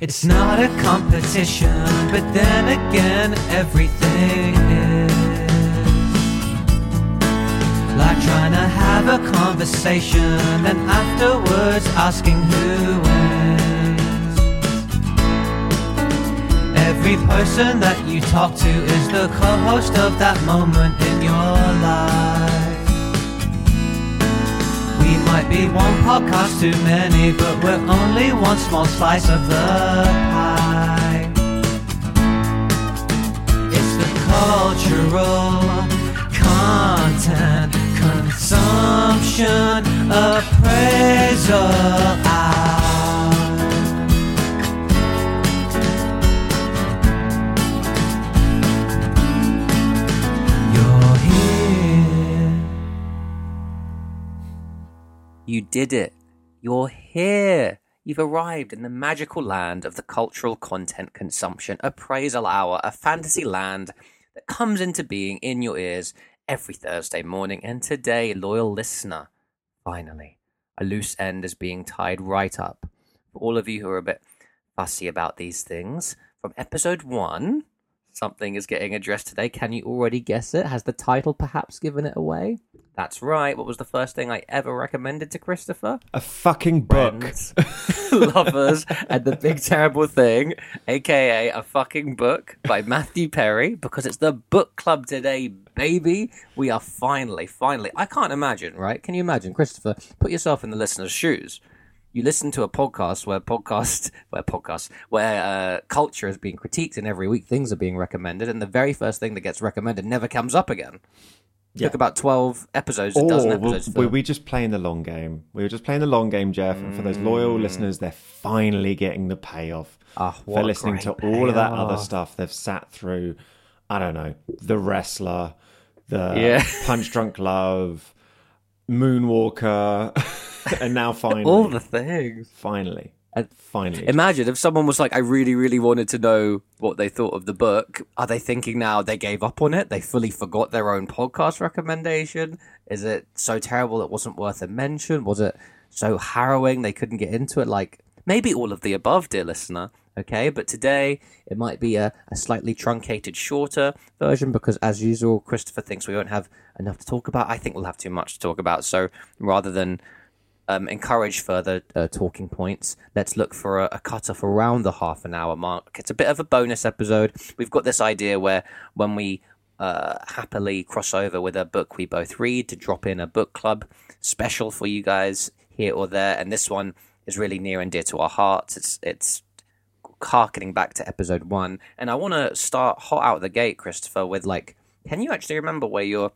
It's not a competition, but then again, everything is. Like trying to have a conversation, then afterwards asking who wins. Every person that you talk to is the co host of that moment in your life. Might be one podcast too many, but we're only one small slice of the pie. It's the cultural content consumption appraisal hour. You did it. You're here. You've arrived in the magical land of the cultural content consumption appraisal hour, a fantasy land that comes into being in your ears every Thursday morning. And today, loyal listener, finally, a loose end is being tied right up. For all of you who are a bit fussy about these things, from episode one, something is getting addressed today. Can you already guess it? Has the title perhaps given it away? That's right. What was the first thing I ever recommended to Christopher? A fucking book. Friends, lovers, and the big terrible thing, aka a fucking book by Matthew Perry, because it's the book club today, baby. We are finally, finally. I can't imagine, right? Can you imagine, Christopher? Put yourself in the listener's shoes. You listen to a podcast where podcast where podcast where uh, culture is being critiqued, and every week things are being recommended, and the very first thing that gets recommended never comes up again. Took about twelve episodes, a dozen episodes. were for- we just playing the long game? We were just playing the long game, Jeff. And for those loyal Mm. listeners, they're finally getting the payoff Ah, for listening to great all of that other stuff they've sat through. I don't know, the wrestler, the Yeah. punch drunk love, Moonwalker, and now finally, all the things. finally, And- finally. Imagine if someone was like, I really, really wanted to know what they thought of the book. Are they thinking now they gave up on it? They fully forgot their own podcast recommendation? Is it so terrible it wasn't worth a mention? Was it so harrowing they couldn't get into it? Like, maybe all of the above, dear listener. Okay, but today it might be a, a slightly truncated, shorter version because, as usual, Christopher thinks we won't have enough to talk about. I think we'll have too much to talk about. So rather than um, encourage further uh, talking points. Let's look for a, a cutoff around the half an hour mark. It's a bit of a bonus episode. We've got this idea where when we uh, happily cross over with a book we both read to drop in a book club special for you guys here or there, and this one is really near and dear to our hearts. It's it's harkening back to episode one, and I want to start hot out the gate, Christopher, with like, can you actually remember where your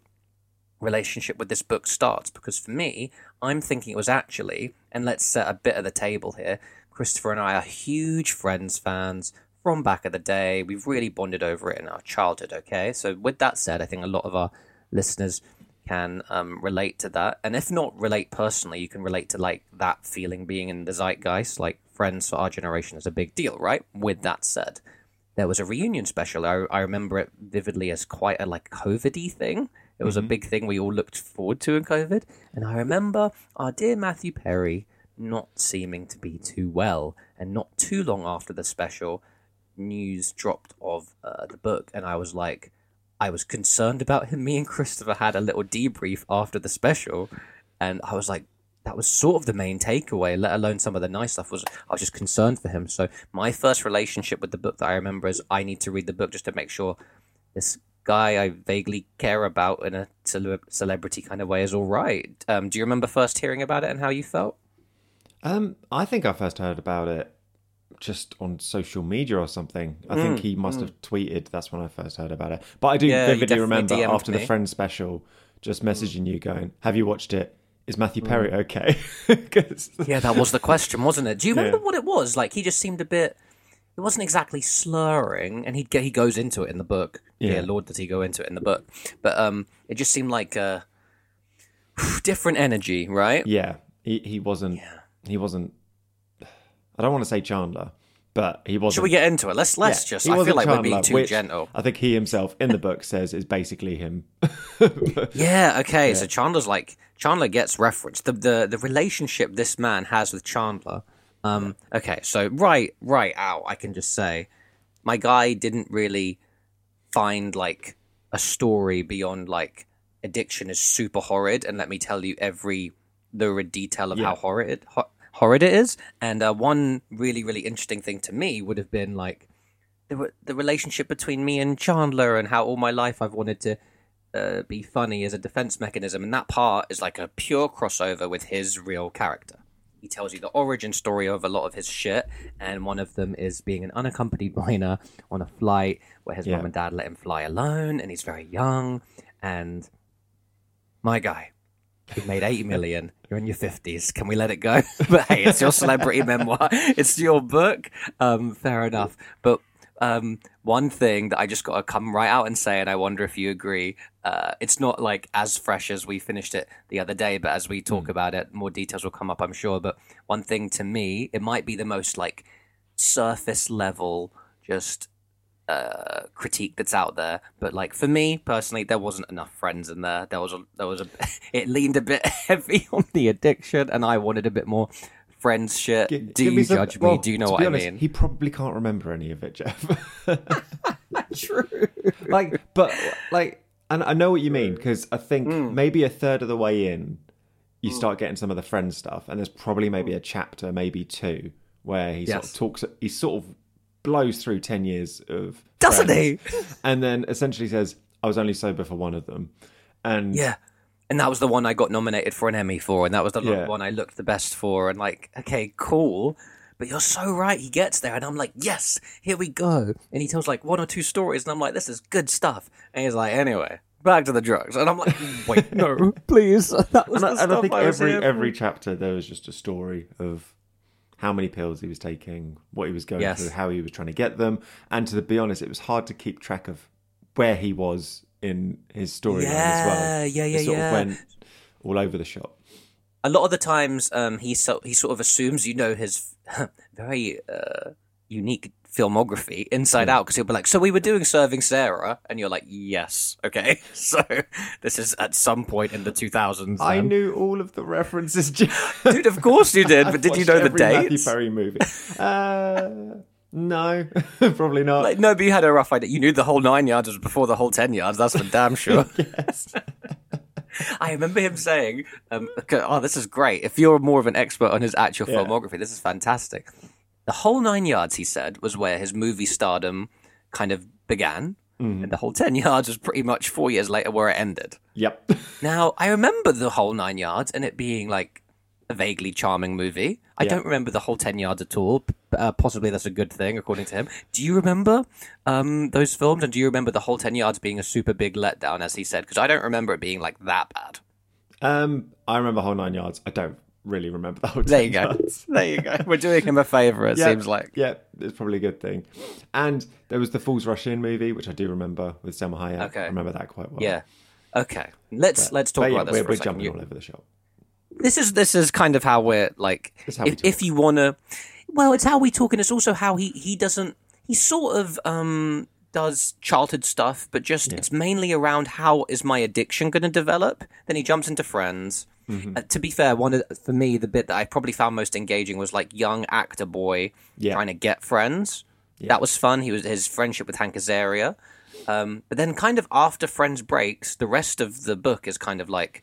relationship with this book starts because for me i'm thinking it was actually and let's set a bit of the table here christopher and i are huge friends fans from back of the day. We've really bonded over it in our childhood okay? So with that said i think a lot of our listeners can um, relate to that. And if not relate personally you can relate to like that feeling being in the zeitgeist. Like friends for our generation is a big deal right? With that said there was a reunion special. I, I remember it vividly as quite a like COVID-y thing. It was a big thing we all looked forward to in COVID. And I remember our dear Matthew Perry not seeming to be too well. And not too long after the special, news dropped of uh, the book. And I was like, I was concerned about him. Me and Christopher had a little debrief after the special. And I was like, that was sort of the main takeaway, let alone some of the nice stuff was I was just concerned for him. So my first relationship with the book that I remember is I need to read the book just to make sure this guy I vaguely care about in a cele- celebrity kind of way is all right. Um, do you remember first hearing about it and how you felt? Um, I think I first heard about it just on social media or something. I think he must have tweeted. That's when I first heard about it. But I do Mm, Yeah, vividly remember DM'd after the me. Friends special, just messaging you going, "Have you watched it? Is Matthew Mm. Perry okay?" Yeah, that was the question, wasn't it? Do you remember Yeah. what it was? Like he just seemed a bit. It wasn't exactly slurring, and he he goes into it in the book. Yeah. Yeah. Lord, does he go into it in the book? But um, it just seemed like a different energy, right? yeah, he he wasn't. He wasn't. I don't want to say Chandler, but he wasn't. Should we get into it? Let's let's Yeah, just. I feel like we're being too gentle. I think he himself in the book says is basically him. Yeah. Okay. So Chandler's like Chandler gets referenced. The the the relationship this man has with Chandler Um, okay, so right, right out, I can just say, my guy didn't really find like a story beyond like addiction is super horrid, and let me tell you every lurid detail of Yeah. how horrid ho- horrid it is. And uh, one really, really interesting thing to me would have been like the re- the relationship between me and Chandler, and how all my life I've wanted to. Uh, be funny as a defense mechanism, and that part is like a pure crossover with his real character he tells you the origin story of a lot of his shit, and one of them is being an unaccompanied minor on a flight where his Yeah. mum and dad let him fly alone, and he's very young. And my guy, you made eighty million. You're in your fifties. Can we let it go? but hey, it's your celebrity memoir. It's your book. Um, fair enough. But um, one thing that I just got to come right out and say, and I wonder if you agree, uh, it's not like as fresh as we finished it the other day, but as we talk about it, more details will come up, I'm sure. But one thing to me, it might be the most like surface level, just uh, critique that's out there. But like for me personally, there wasn't enough friends in there. There was a, there was a, it leaned a bit heavy on the addiction, and I wanted a bit more friends shit. Gi- Do you some- judge me? well, Do you know what I honest, mean? He probably can't remember any of it, Jeff. True. like, but like, and I know what you mean because I think Hmm. maybe a third of the way in, you start getting some of the friend stuff, and there's probably maybe a chapter, maybe two, where he sort of talks. He sort of blows through ten years of Doesn't friends, he? And then essentially says, "I was only sober for one of them," and Yeah. And that was the one I got nominated for an Emmy for, and that was the Yeah. one I looked the best for. And like, okay, cool. But you're so right. He gets there, and I'm like, yes, here we go. And he tells like one or two stories, and I'm like, this is good stuff. And he's like, anyway, back to the drugs. And I'm like, wait, no, please. That was And the I, and I think I every here every chapter there was just a story of how many pills he was taking, what he was going Yes. through, how he was trying to get them, and to be honest, it was hard to keep track of where he was in his storyline as well. Yeah, yeah, yeah, it sort yeah. of went all over the shop. a lot of the times um, he so he sort of assumes you know his very uh, unique filmography inside out because he'll be like, "So we were doing Serving Sarah," and you're like, "Yes, okay." So this is at some point in the 2000s. I then. knew all of the references, dude. Of course you did, but did you know the date? Matthew? Perry movie? Uh, no, probably not. Like, no, but you had a rough idea. You knew the whole nine yards was before the whole ten yards. That's for damn sure. yes. I remember him saying, um, "Oh, this is great. If you're more of an expert on his actual Yeah. filmography, this is fantastic." The whole nine yards, he said, was where his movie stardom kind of began, Mm-hmm. and the whole ten yards was pretty much four years later where it ended. Yep. Now, I remember the whole nine yards and it being like a vaguely charming movie. I Yeah. don't remember the whole ten yards at all. Uh, possibly that's a good thing, according to him. Do you remember um, those films, and do you remember the whole ten yards being a super big letdown, as he said? Because I don't remember it being like that bad. Um, I remember the whole nine yards. I don't really remember the whole. There you 10 go. yards. There you go. We're doing him a favor. It Yeah, seems like. Yeah, it's probably a good thing. And there was the Fools Rush In movie, which I do remember with Salma Hayek. Okay. I remember that quite well. Yeah. Okay. Let's let's talk But yeah, about this we're, we're jumping You- all over the shop. This is this is kind of how we're like how if, talk. if you want to well it's how we talk and it's also how he he doesn't he sort of um does childhood stuff but just it's mainly around how is my addiction going to develop? Then he jumps into friends. Mm-hmm. uh, to be fair one of, for me the bit that i probably found most engaging was like young actor boy Yeah. trying to get friends. That was fun. He was his friendship with hank azaria. Um, but then kind of after friends breaks the rest of the book is kind of like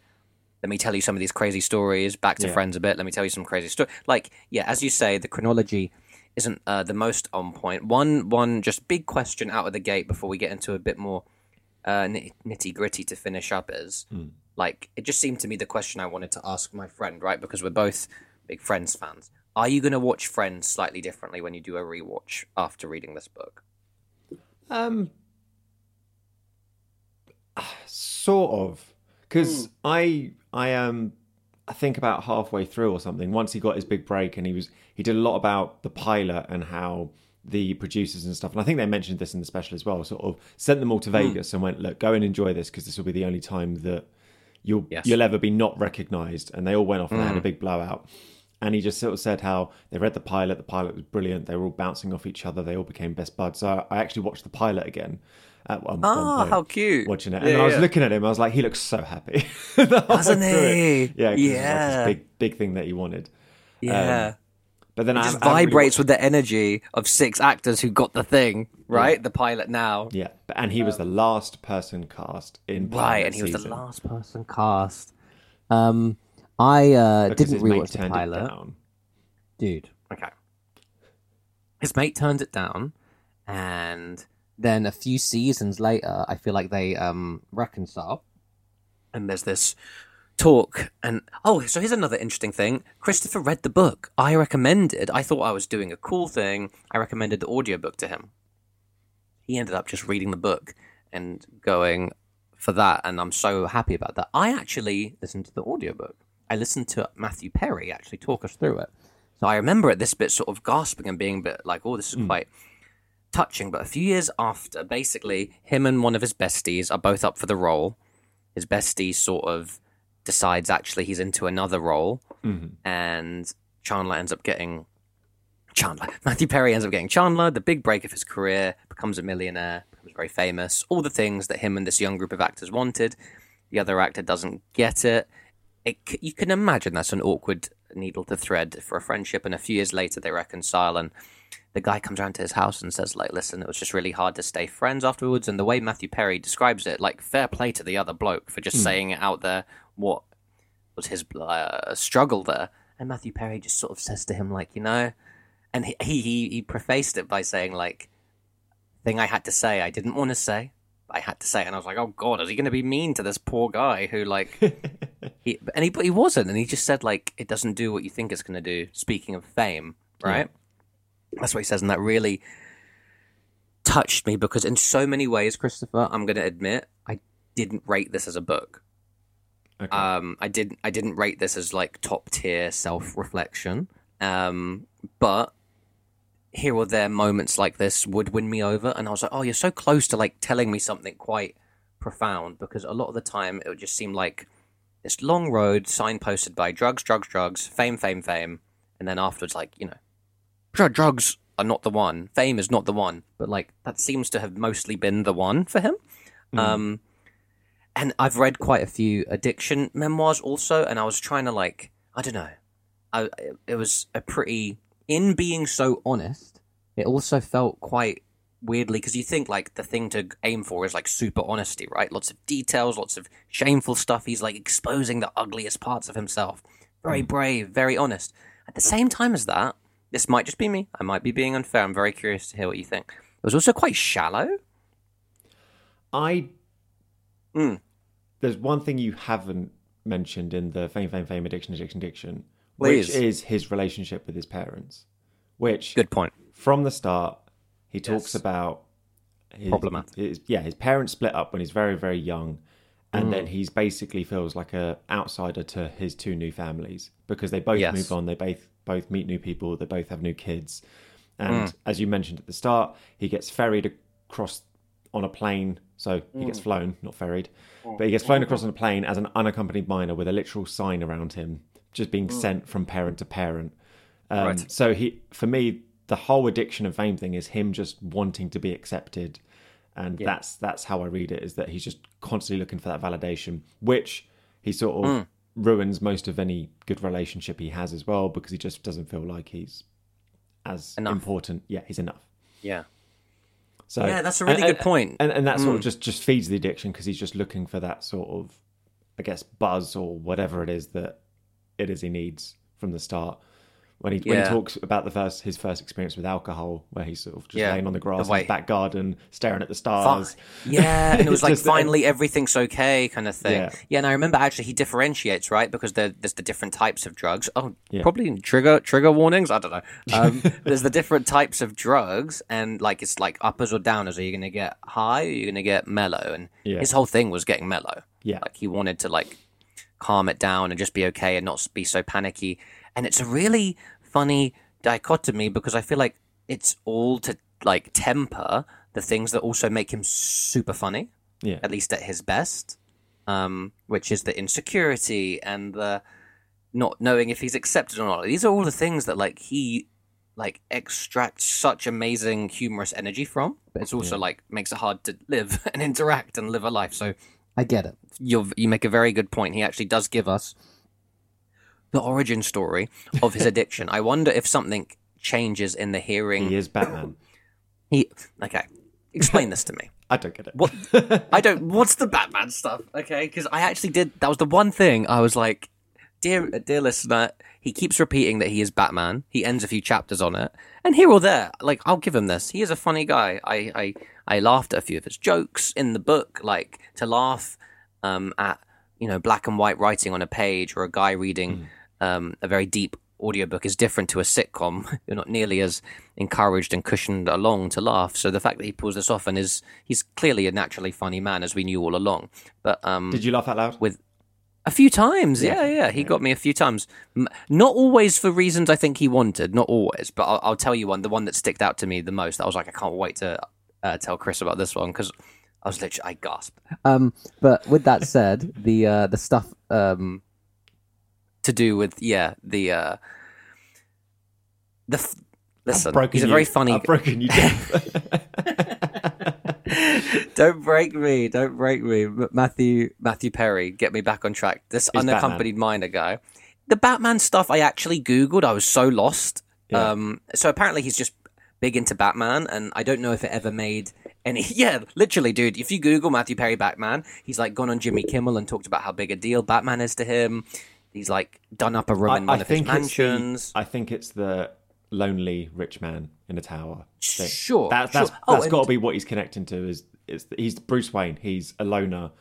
let me tell you some of these crazy stories. Back to Yeah. friends a bit. Let me tell you some crazy story. Like, yeah, as you say, the chronology isn't uh, the most on point. One, one just big question out of the gate before we get into a bit more uh, nitty gritty to finish up is like it just seemed to me the question I wanted to ask my friend, right? Because we're both big Friends fans. Are you going to watch Friends slightly differently when you do a rewatch after reading this book? Um, sort of, because hmm. I I um I think about halfway through or something. Once he got his big break, and he was he did a lot about the pilot and how the producers and stuff. And I think they mentioned this in the special as well. Sort of sent them all to hmm. Vegas and went, look, go and enjoy this because this will be the only time that you'll Yes. you'll ever be not recognized. And they all went off and they had a hmm. big blowout. And he just sort of said how they read the pilot. The pilot was brilliant. They were all bouncing off each other. They all became best buds. So I actually watched the pilot again. At one, one Ah, point, how cute. Watching it, and then I was yeah. looking at him. I was like, he looks so happy. The whole Doesn't way through it. he? Yeah, 'cause it like Yeah. this big big thing that he wanted. Yeah. But But then It I just I haven't really vibrates with the energy of six actors who got the thing, right? The pilot now. Yeah, but- and he was the last person cast in Um, Right, and he was the last person cast. Um, I uh, didn't rewatch the pilot, dude. Okay, his mate turned it down, and then a few seasons later, I feel like they um reconcile, and there's this talk and oh so here's another interesting thing. Christopher read the book. I recommended i thought i was doing a cool thing. I recommended the audiobook to him. He ended up just reading the book and going for that and i'm so happy about that. I actually listened to the audiobook i listened to matthew perry actually talk us through it so i remember at this bit sort of gasping and being a bit like oh this is hmm. quite touching but a few years after basically him and one of his besties are both up for the role his bestie sort of decides actually he's into another role mm-hmm. and chandler ends up getting Chandler. Matthew Perry ends up getting Chandler, the big break of his career, becomes a millionaire, becomes very famous. All the things that him and this young group of actors wanted. The other actor doesn't get it. It you can imagine that's an awkward needle to thread for a friendship. And a few years later, they reconcile, and the guy comes around to his house and says, "Like, listen, it was just really hard to stay friends afterwards." And the way Matthew Perry describes it, like, fair play to the other bloke for just saying it out there. What was his uh, struggle there? And Matthew Perry just sort of says to him, like, you know, and he, he he prefaced it by saying like thing I had to say I didn't want to say I had to say it and I was like oh god is he going to be mean to this poor guy who like he and he but he wasn't and he just said like it doesn't do what you think it's going to do speaking of fame right that's what he says and that really touched me because in so many ways Christopher I'm going to admit I didn't rate this as a book Okay. um, I didn't. I didn't rate this as like top tier self reflection. Um, but here or there, moments like this would win me over, and I was like, "Oh, you're so close to like telling me something quite profound." Because a lot of the time, it would just seem like this long road signposted by drugs, drugs, drugs, fame, fame, fame, and then afterwards, like you know, drug, drugs are not the one, fame is not the one, but like that seems to have mostly been the one for him. Um, and I've read quite a few addiction memoirs also, and I was trying to like, I don't know, I it was a pretty in being so honest. It also felt quite weirdly because you think like the thing to aim for is like super honesty, right? Lots of details, lots of shameful stuff. He's like exposing the ugliest parts of himself. Very brave, very honest. At the same time as that, this might just be me. I might be being unfair. I'm very curious to hear what you think. It was also quite shallow. I Mm. there's one thing you haven't mentioned in the fame, fame, fame, addiction, addiction, addiction, Please. which is his relationship with his parents. Which Good point. from the start he talks Yes. about his, Problematic. his- yeah, his parents split up when he's very, very young, and Mm. then he's basically feels like a outsider to his two new families because they both Yes. move on, they both both meet new people, they both have new kids, and Mm. as you mentioned at the start, he gets ferried across on a plane. So he Mm. gets flown, not ferried, but he gets flown across on a plane as an unaccompanied minor with a literal sign around him, just being sent from parent to parent. Um, Mm. Right. So he, for me, the whole addiction of fame thing is him just wanting to be accepted, and that's that's how I read it. Is that he's just constantly looking for that validation, which he sort of Mm. ruins most of any good relationship he has as well because he just doesn't feel like he's as Enough. important. Yeah, he's enough. Yeah. So Yeah, that's a really and- good and- point. and and that sort Mm. of just just feeds the addiction because he's just looking for that sort of, I guess, buzz or whatever it is that it is he needs from the start. When he when he talks about the first his first experience with alcohol, where he's sort of just Yeah, laying on the grass the in his back garden, staring at the stars. yeah, and it was like Just- finally everything's okay kind of thing. Yeah. Yeah. and I remember actually he differentiates right because there, there's the different types of drugs. Oh, Yeah. probably trigger trigger warnings. I don't know. Um, there's the different types of drugs, and like it's like uppers or downers. Are you going to get high? Or are you going to get mellow? And Yeah. his whole thing was getting mellow. Yeah. like he wanted to like calm it down and just be okay and not be so panicky. And it's a really funny dichotomy because I feel like it's all to like temper the things that also make him super funny Yeah, at least at his best, um, which is the insecurity and the not knowing if he's accepted or not. These are all the things that like he like extracts such amazing humorous energy from, but it's also like makes it hard to live and interact and live a life. So I get it. You you make a very good point. He actually does give us the origin story of his addiction. I wonder if something changes in the hearing. He is Batman. He okay. Explain this to me. I don't get it. What I don't. What's the Batman stuff? Okay, because I actually did. That was the one thing I was like, dear, dear listener. He keeps repeating that he is Batman. He ends a few chapters on it, and here or there, like I'll give him this. He is a funny guy. I I I laughed at a few of his jokes in the book. Like to laugh um, at you know black and white writing on a page or a guy reading um, a very deep audiobook is different to a sitcom. You're not nearly as encouraged and cushioned along to laugh. So the fact that he pulls this off and is he's clearly a naturally funny man as we knew all along. But um Did you laugh out loud? with a few times, yeah, yeah, he got me a few times. Not always for reasons I think he wanted, not always, but I'll, I'll tell you one. The one that sticked out to me the most. I was like, I can't wait to uh, tell Chris about this one because I was literally I gasped. Um, but with that said, the uh, the stuff um to do with yeah the uh the f- listen Broken he's a you. very funny I've broken you down. don't break me don't break me matthew matthew perry get me back on track this unaccompanied minor guy the batman stuff i actually googled i was so lost Yeah. um so apparently he's just big into batman and i don't know if it ever made any yeah literally dude if you google matthew perry batman he's like gone on jimmy kimmel and talked about how big a deal batman is to him he's like done up a room in one I of his think it's mansions the, I think it's the lonely rich man in a tower. thing. Sure, That, that's sure. Oh, that's and- got to be what he's connecting to. Is is he's Bruce Wayne? He's a loner.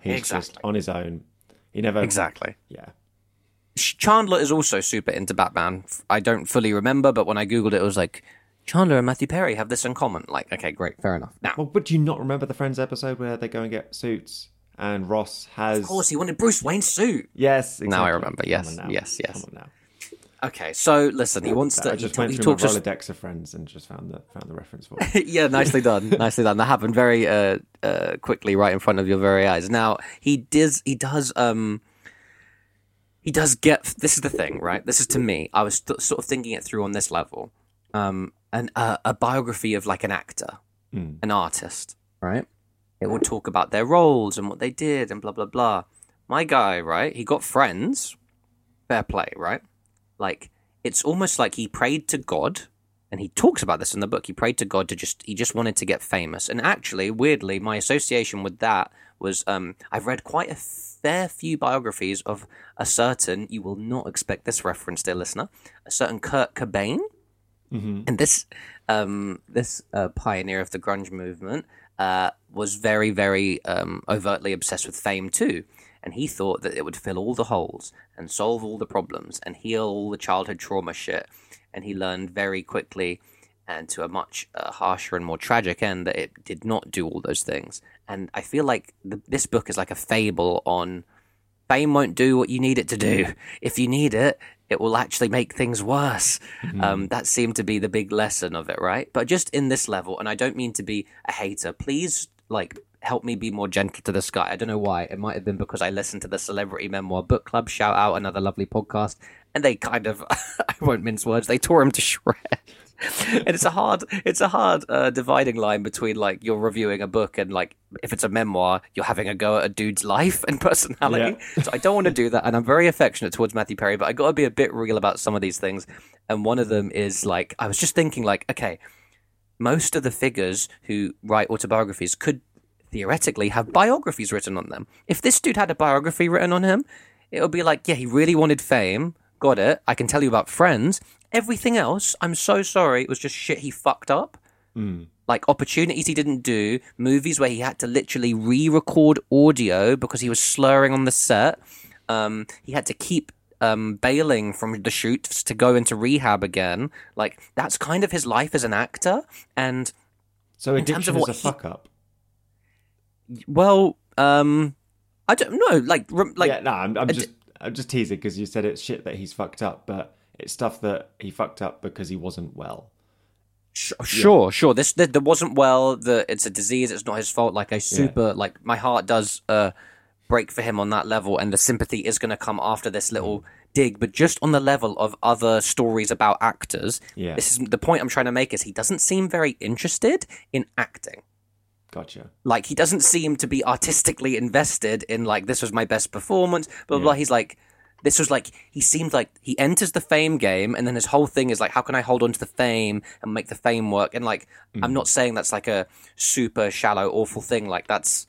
He's just on his own. He never exactly Yeah. Chandler is also super into Batman. I don't fully remember, but when I googled it, it was like Chandler and Matthew Perry have this in common. Like, okay, great, fair enough. Now, Well, but do you not remember the Friends episode where they go and get suits and Ross has? of course, he wanted Bruce Wayne's suit. Yes. Now I exactly. remember. Come Yes, on now. yes, yes. Come on now. Okay, so listen, he wants to. I He, just ta- went he through my talks us. Rolodex of friends and just found the found the reference for it. yeah, nicely done, nicely done. That happened very uh, uh, quickly, right in front of your very eyes. Now he does. He does. Um, he does get. This is the thing, right? This is to me. I was th- sort of thinking it through on this level. Um, an uh, a biography of like an actor, an artist, right? It would talk about their roles and what they did and blah blah blah. My guy, right? He got friends. Fair play, right? Like it's almost like he prayed to God, and he talks about this in the book. He prayed to God to just he just wanted to get famous. And actually, weirdly, my association with that was um, I've read quite a fair few biographies of a certain you will not expect this reference, dear listener, a certain Kurt Cobain. And this um, this uh, pioneer of the grunge movement uh, was very, very um, overtly obsessed with fame too. And he thought that it would fill all the holes and solve all the problems and heal all the childhood trauma shit. And he learned very quickly and to a much uh, harsher and more tragic end that it did not do all those things. And I feel like the, this book is like a fable on fame won't do what you need it to do. If you need it, it will actually make things worse. Um, that seemed to be the big lesson of it, right? But just in this level, and I don't mean to be a hater, please, like, help me be more gentle to this guy. I don't know why. It might have been because I listened to the Celebrity Memoir Book Club. Shout out another lovely podcast. And they kind of, I won't mince words, they tore him to shreds. And it's a hard it's a hard uh, dividing line between like you're reviewing a book and like if it's a memoir you're having a go at a dude's life and personality. So i don't want to do that and i'm very affectionate towards matthew perry but i got to be a bit real about some of these things. And one of them is like i was just thinking like okay most of the figures who write autobiographies could theoretically have biographies written on them. If this dude had a biography written on him it would be like yeah he really wanted fame got it i can tell you about friends everything else i'm so sorry it was just shit he fucked up like opportunities he didn't do, movies where he had to literally re-record audio because he was slurring on the set. Um, he had to keep um, bailing from the shoots to go into rehab again. Like that's kind of his life as an actor. And So addiction is a he- fuck up. well, um, I don't know. Like, rem- like yeah, no, I'm, I'm just I'm just teasing because you said it's shit that he's fucked up, but it's stuff that he fucked up because he wasn't well. Sure, sure. This there, there wasn't well. The it's a disease. It's not his fault. Like I super like my heart does uh break for him on that level, and the sympathy is going to come after this little dig. But just on the level of other stories about actors, Yeah. this is the point I'm trying to make. Is he doesn't seem very interested in acting. Gotcha. Like he doesn't seem to be artistically invested in like this was my best performance. Blah blah. blah. He's like. this was like he seemed like he enters the fame game and then his whole thing is like how can i hold on to the fame and make the fame work and like i'm mm. not saying that's like a super shallow awful thing like that's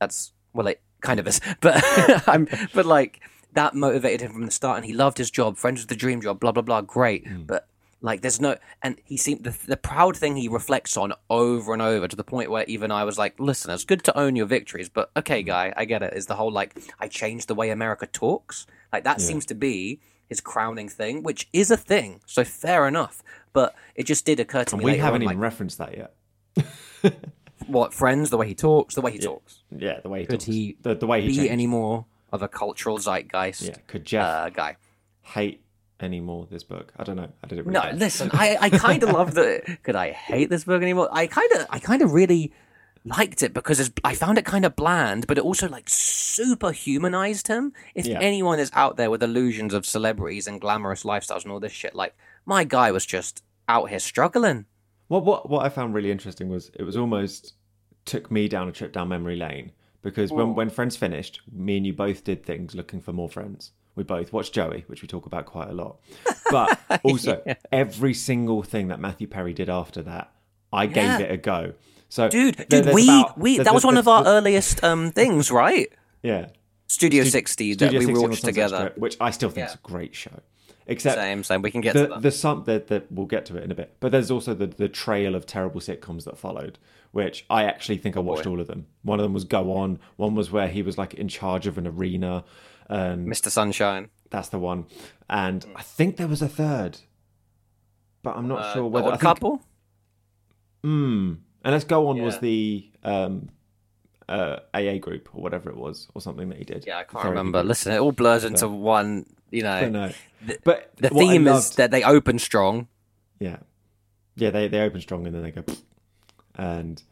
that's well it kind of is but i'm but like that motivated him from the start and he loved his job friends with the dream job blah blah blah great mm. but like there's no and he seemed the, the proud thing he reflects on over and over to the point where even i was like listen it's good to own your victories but okay guy i get it. Is the whole like i changed the way america talks? Like that seems to be his crowning thing which is a thing so fair enough. But it just did occur to me we haven't on, even like, referenced that yet. what friends? The way he talks? The way he talks? Yeah, the way he could talks. he the, the way he be changed. any more of a cultural zeitgeist? Yeah, could Jeff uh, guy. hate anymore this book? I don't know. I didn't. Really No, care. listen, I, I kind of love the. Could I hate this book anymore? I kind of, I kind of really liked it because I found it kind of bland, but it also like super humanized him. If Yeah. anyone is out there with illusions of celebrities and glamorous lifestyles and all this shit, like my guy was just out here struggling. What what what I found really interesting was it was almost took me down a trip down memory lane because when when Friends finished, me and you both did things looking for more friends. We both watch Joey, which we talk about quite a lot. But also every single thing that Matthew Perry did after that, I Yeah. gave it a go. So Dude, there- dude, we about- we that was one of our earliest um things, right? yeah Studio Stu- 60 Studio that we 60 on watched together. Which I still think is a great show. Except Same, same. We can get to the that. the some that that we'll get to it in a bit. But there's also the the trail of terrible sitcoms that followed, which I actually think I watched Oh, boy. all of them. One of them was Go On. One was where he was like in charge of an arena, and Mr. Sunshine. that's the one. And I think there was a third, but I'm not Uh, sure The whether. Think, couple? Hmm. And let's go on was the um, uh, AA group or whatever it was, or something that he did. Yeah, I can't remember. Listen, it all blurs into one, you know. I don't know. But The what I theme is that they open strong. Yeah, yeah. They they open strong and then they go, and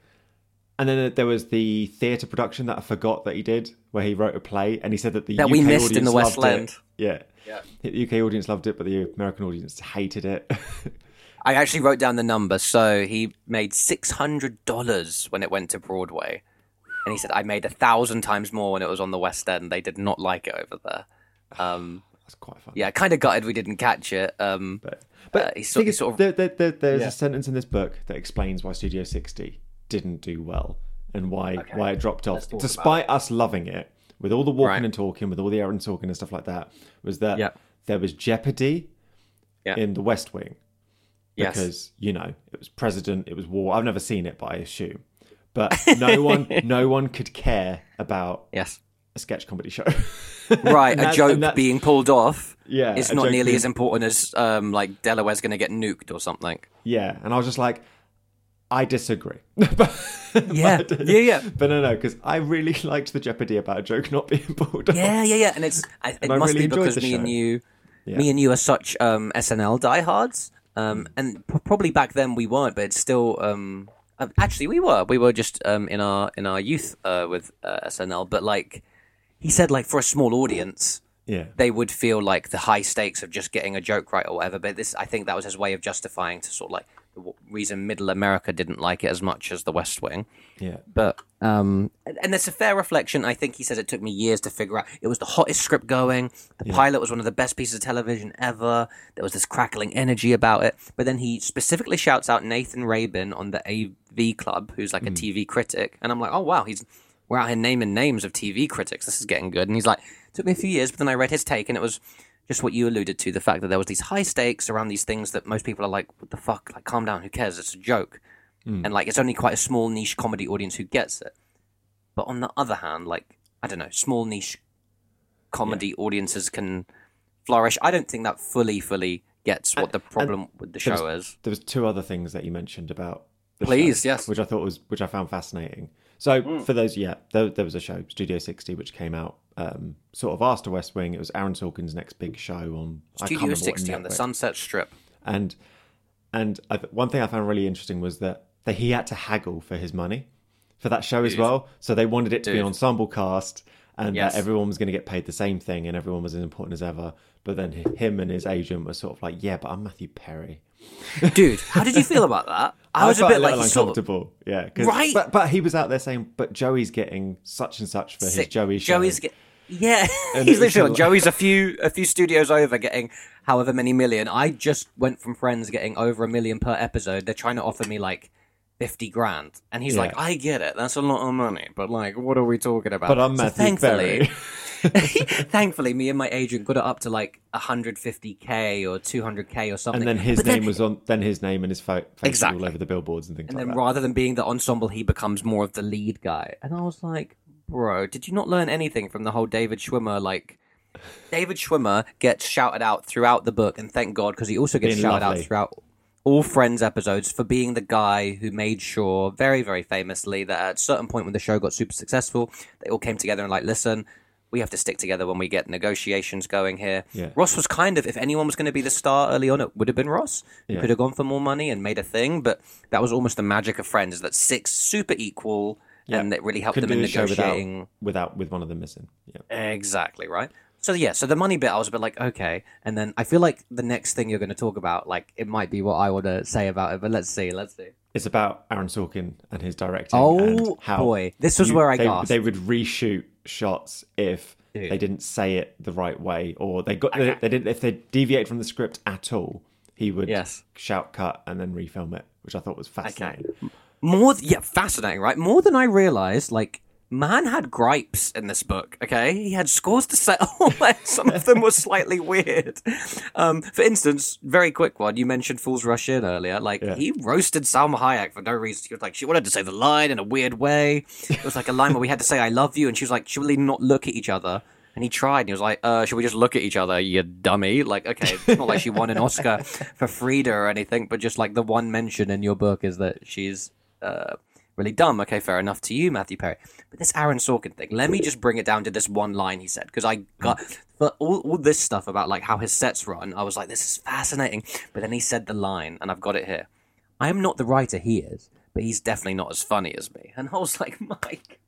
and then there was the theatre production that I forgot that he did, where he wrote a play and he said that the That UK we missed in audience the West loved it. End. Yeah, Yeah. The UK audience loved it, but the American audience hated it. I actually wrote down the number. So he made six hundred dollars when it went to Broadway, and he said I made a thousand times more when it was on the West End. They did not like it over there. Um, That's quite fun. yeah, kind of gutted we didn't catch it. Um, but but Uh, he sort- thing he is, sort of- there, there, there- there's Yeah. a sentence in this book that explains why Studio 60 didn't do well and why why it dropped off, despite us loving it. With all the walking Right. and talking, with all the Aaron talking and stuff like that, was that Yeah. there was jeopardy Yeah. in the West Wing. Yes. because you know it was president, it was war. I've never seen it, but I assume. But no one, no one could care about yes, a sketch comedy show. right. A joke being pulled off. Yeah, it's not nearly being- as important as um, like Delaware's going to get nuked or something. Yeah, and I was just like, I disagree. but, Yeah, but- yeah, yeah. But no, no, because I really liked the jeopardy about a joke not being pulled off. Yeah, yeah, yeah. And it's I, it I must really be because me and you, Yeah. me and you are such um, SNL diehards. Um, and p- probably back then we weren't, but it's still. Um, uh, actually, we were. We were just um, in our in our youth uh, with uh, SNL. But like he said, like for a small audience, Yeah. they would feel like the high stakes of just getting a joke right or whatever. But this, I think, that was his way of justifying to sort of like the reason Middle America didn't like it as much as the West Wing. Yeah. But um, and it's a fair reflection. I think he says it took me years to figure out. It was the hottest script going. The pilot was one of the best pieces of television ever. There was this crackling energy about it. But then he specifically shouts out Nathan Rabin on the AV Club, who's like a TV critic, and I'm like, oh wow, he's we're out here naming names of TV critics. This is getting good. And he's like, took me a few years, but then I read his take, and it was just what you alluded to the fact that there was these high stakes around these things that most people are like, what the fuck? Like, calm down. Who cares? It's a joke. Hmm. And like, it's only quite a small niche comedy audience who gets it. But on the other hand, like, I don't know, small niche comedy audiences can flourish. I don't think that fully, fully gets what the problem with the show was, is. There was two other things that you mentioned about. The Please, show, yes. Which I thought was, which I found fascinating. So hmm. for those, yeah, there, there was a show, Studio 60, which came out um, sort of asked after West Wing. It was Aaron Sorkin's next big show on I Studio 60 on the. Sunset Strip. And and I, one thing I found really interesting was that that he had to haggle for his money for that show as well. So they wanted it to be Dude. an ensemble cast, and Yes. that everyone was going to get paid the same thing, and everyone was as important as ever. But then him and his agent were sort of like, "Yeah, but I'm Matthew Perry." Dude, how did you feel about that? I was a bit like, little he sort of, uncomfortable. Yeah, Right? But but he was out there saying, "But Joey's getting such and such for his Joey show." Joey's get- Yeah, And he's literally like- Joey's a few a few studios over, getting however many million. I just went from Friends getting over a million per episode. They're trying to offer me like fifty grand, and he's Yeah. like, "I get it, that's a lot of money, but like, what are we talking about?" But I'm So Matthew thankfully, thankfully, me and my agent got it up to like 150k or 200k or something. and then his But name was on. Then his name and his face Exactly. all over the billboards and things And like then that. rather than being the ensemble, he becomes more of the lead guy. And I was like, bro, did you not learn anything from the whole David Schwimmer? Like, David Schwimmer gets shouted out throughout the book, and thank God, because he also gets Being shouted lovely. out throughout all Friends episodes for being the guy who made sure, very, very famously, that at a certain point when the show got super successful, they all came together and like, listen, we have to stick together when we get negotiations going here. Yeah. Ross was kind of, if anyone was going to be the star early on, it would have been Ross. Who Yeah. could have gone for more money and made a thing, but that was almost the magic of Friends, is that six super equal, and it really helped Couldn't them in show without, negotiating. without with one of them missing. Yeah. Exactly right. So yeah, so the money bit, I was a bit like, okay, and then I feel like the next thing you're going to talk about, like it might be what I want to say about it, but let's see, let's see. It's about Aaron Sorkin and his directing. Oh, and how boy. This was where I they, gasped. They would reshoot shots if Dude. they didn't say it the right way, or they got they, they didn't if they deviate from the script at all. He would Yes. shout cut and then refilm it, which I thought was fascinating. More, th- yeah, fascinating, right? More than I realized. Like, man had gripes in this book. Okay, he had scores to settle. some of them were slightly weird. Um, for instance, very quick one. You mentioned "Fools Rush In" earlier. Like, Yeah. he roasted Salma Hayek for no reason. He was like, she wanted to say the line in a weird way. It was like a line where we had to say "I love you," and she was like, should we not look at each other? And he tried, and he was like, uh, should we just look at each other, you dummy? Like, okay, it's not like she won an Oscar for Frida or anything, but just like the one mention in your book is that she's uh, really dumb. Okay, fair enough to you, Matthew Perry. But this Aaron Sorkin thing, let me just bring it down to this one line he said, because I got for all, all this stuff about like how his sets run, I was like, this is fascinating. But then he said the line, and I've got it here. I am not the writer he is, but he's definitely not as funny as me. And I was like, Mike,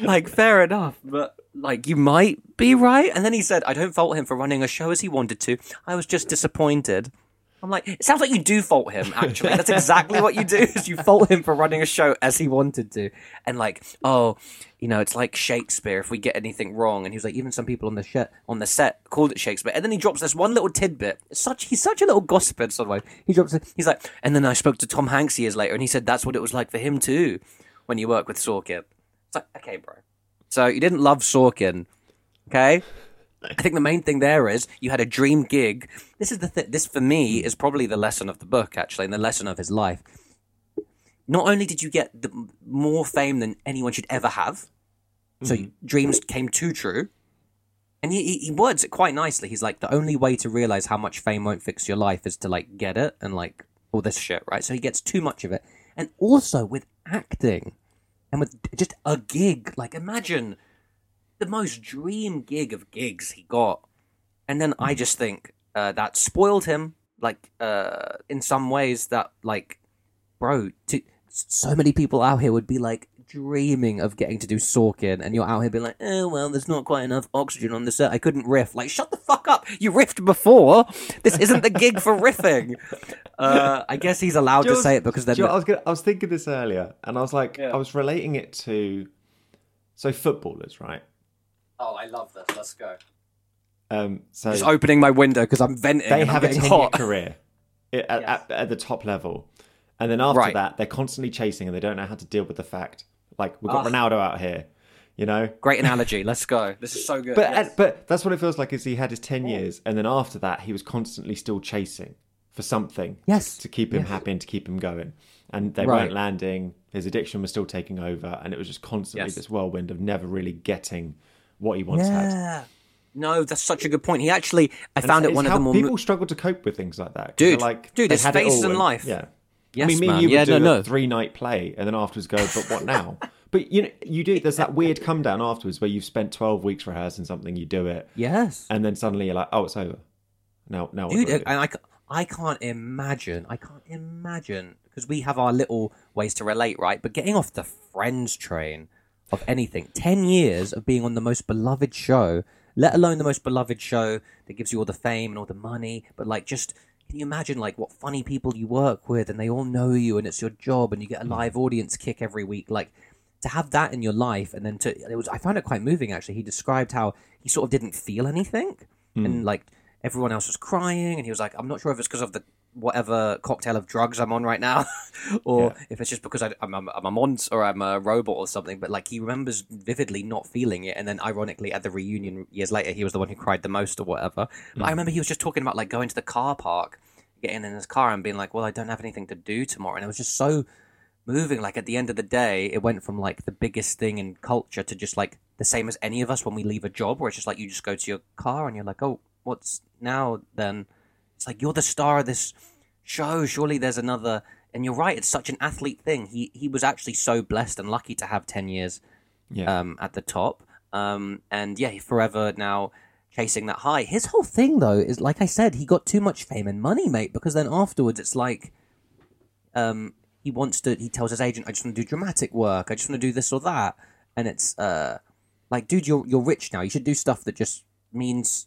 like fair enough, but like you might be right. And then he said, I don't fault him for running a show as he wanted to. I was just disappointed. I'm like, it sounds like you do fault him. Actually, that's exactly what you do. Is you fault him for running a show as he wanted to, and like, oh, you know, it's like Shakespeare. If we get anything wrong, and he was like, even some people on the sh- on the set called it Shakespeare, and then he drops this one little tidbit. Such he's such a little gossip in some way. He drops it. He's like, and then I spoke to Tom Hanks years later, and he said that's what it was like for him too, when you work with Sorkin. It's like, okay, bro. So you didn't love Sorkin, okay? I think the main thing there is you had a dream gig. This is the th- this for me hmm. is probably the lesson of the book actually, and the lesson of his life. Not only did you get the more fame than anyone should ever have, so hmm. dreams came too true. And he, he, he words it quite nicely. He's like, the only way to realize how much fame won't fix your life is to like get it and like all this shit, right? So he gets too much of it. And also with acting and with just a gig, like imagine the most dream gig of gigs he got. And then I just think uh, that spoiled him, like uh, in some ways that like, bro, to, so many people out here would be like dreaming of getting to do Sorkin, and you're out here being like, oh well, there's not quite enough oxygen on the set. I couldn't riff. Like, shut the fuck up. You riffed before. This isn't the gig for riffing. Uh, I guess he's allowed Do to say it because then do you know I was gonna, I was thinking this earlier, and I was like, Yeah. I was relating it to so footballers, right? Oh, I love this. Let's go. Um, so Just opening my window because I'm venting. they and I'm have a ten year career at, Yes. at, at the top level. And then after Right. that, they're constantly chasing and they don't know how to deal with the fact. Like, we've got. Ronaldo out here, you know? Great analogy. Let's go. This is so good. But, Yes. but that's what it feels like is he had his 10 years. And then after that, he was constantly still chasing for something Yes. to keep him Yes. happy and to keep him going. And they Right. weren't landing. His addiction was still taking over. And it was just constantly Yes. this whirlwind of never really getting what he once had. yeah. No, that's such a good point. He actually, I And found it's- it one of the more. people struggle to cope with things like that. Dude, like, dude, there's had phases in life. Yeah. Yes, I mean, me man. and you Yeah, would do no, a no. three night play and then afterwards go, but what now? but you know, you do. There's that weird come down afterwards where you've spent 12 weeks rehearsing something, you do it, yes. and then suddenly you're like, oh, it's over. Now, now, Dude, do? Uh, and I, I can't imagine. I can't imagine because we have our little ways to relate, right? But getting off the Friends train of anything, ten years of being on the most beloved show, let alone the most beloved show that gives you all the fame and all the money, but like just. Can you imagine like what funny people you work with and they all know you and it's your job and you get a mm. live audience kick every week? Like to have that in your life, and then to it was I found it quite moving actually. He described how he sort of didn't feel anything, mm. and like everyone else was crying, and he was like, I'm not sure if it's because of the whatever cocktail of drugs I'm on right now, or Yeah. if it's just because I, I'm, I'm, I'm a monster or I'm a robot or something. But like he remembers vividly not feeling it, and then ironically at the reunion years later, he was the one who cried the most or whatever. But I mm. remember he was just talking about like going to the car park, getting in his car, and being like, "Well, I don't have anything to do tomorrow," and it was just so moving. Like at the end of the day, it went from like the biggest thing in culture to just like the same as any of us when we leave a job, where it's just like you just go to your car and you're like, "Oh, what's now then?" It's like you're the star of this show. Surely there's another. And you're right. It's such an athlete thing. He he was actually so blessed and lucky to have ten years Yeah. um, at the top. Um, and yeah, forever now chasing that high. His whole thing though is like I said, he got too much fame and money, mate. Because then afterwards, it's like, um, he wants to. He tells his agent, "I just want to do dramatic work. I just want to do this or that." And it's uh, like, dude, you're you're rich now. You should do stuff that just means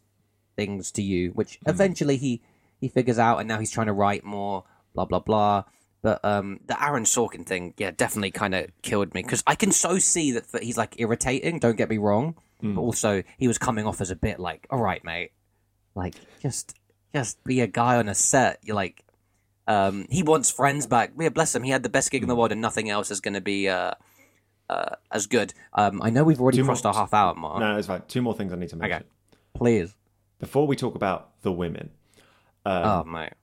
things to you. Which eventually he he figures out, and now he's trying to write more. Blah blah blah. But um, the Aaron Sorkin thing, yeah, definitely kind of killed me because I can so see that, that he's like irritating. Don't get me wrong, but also he was coming off as a bit like, all right, mate, like just just be a guy on a set. You're like, um, he wants friends back. Yeah, bless him. He had the best gig in the world, and nothing else is going to be uh, uh, as good. Um, I know we've already Two more- crossed our half hour mark. no, it's fine. Two more things I need to mention. Okay. Please, Before we talk about the women, Um, oh mate,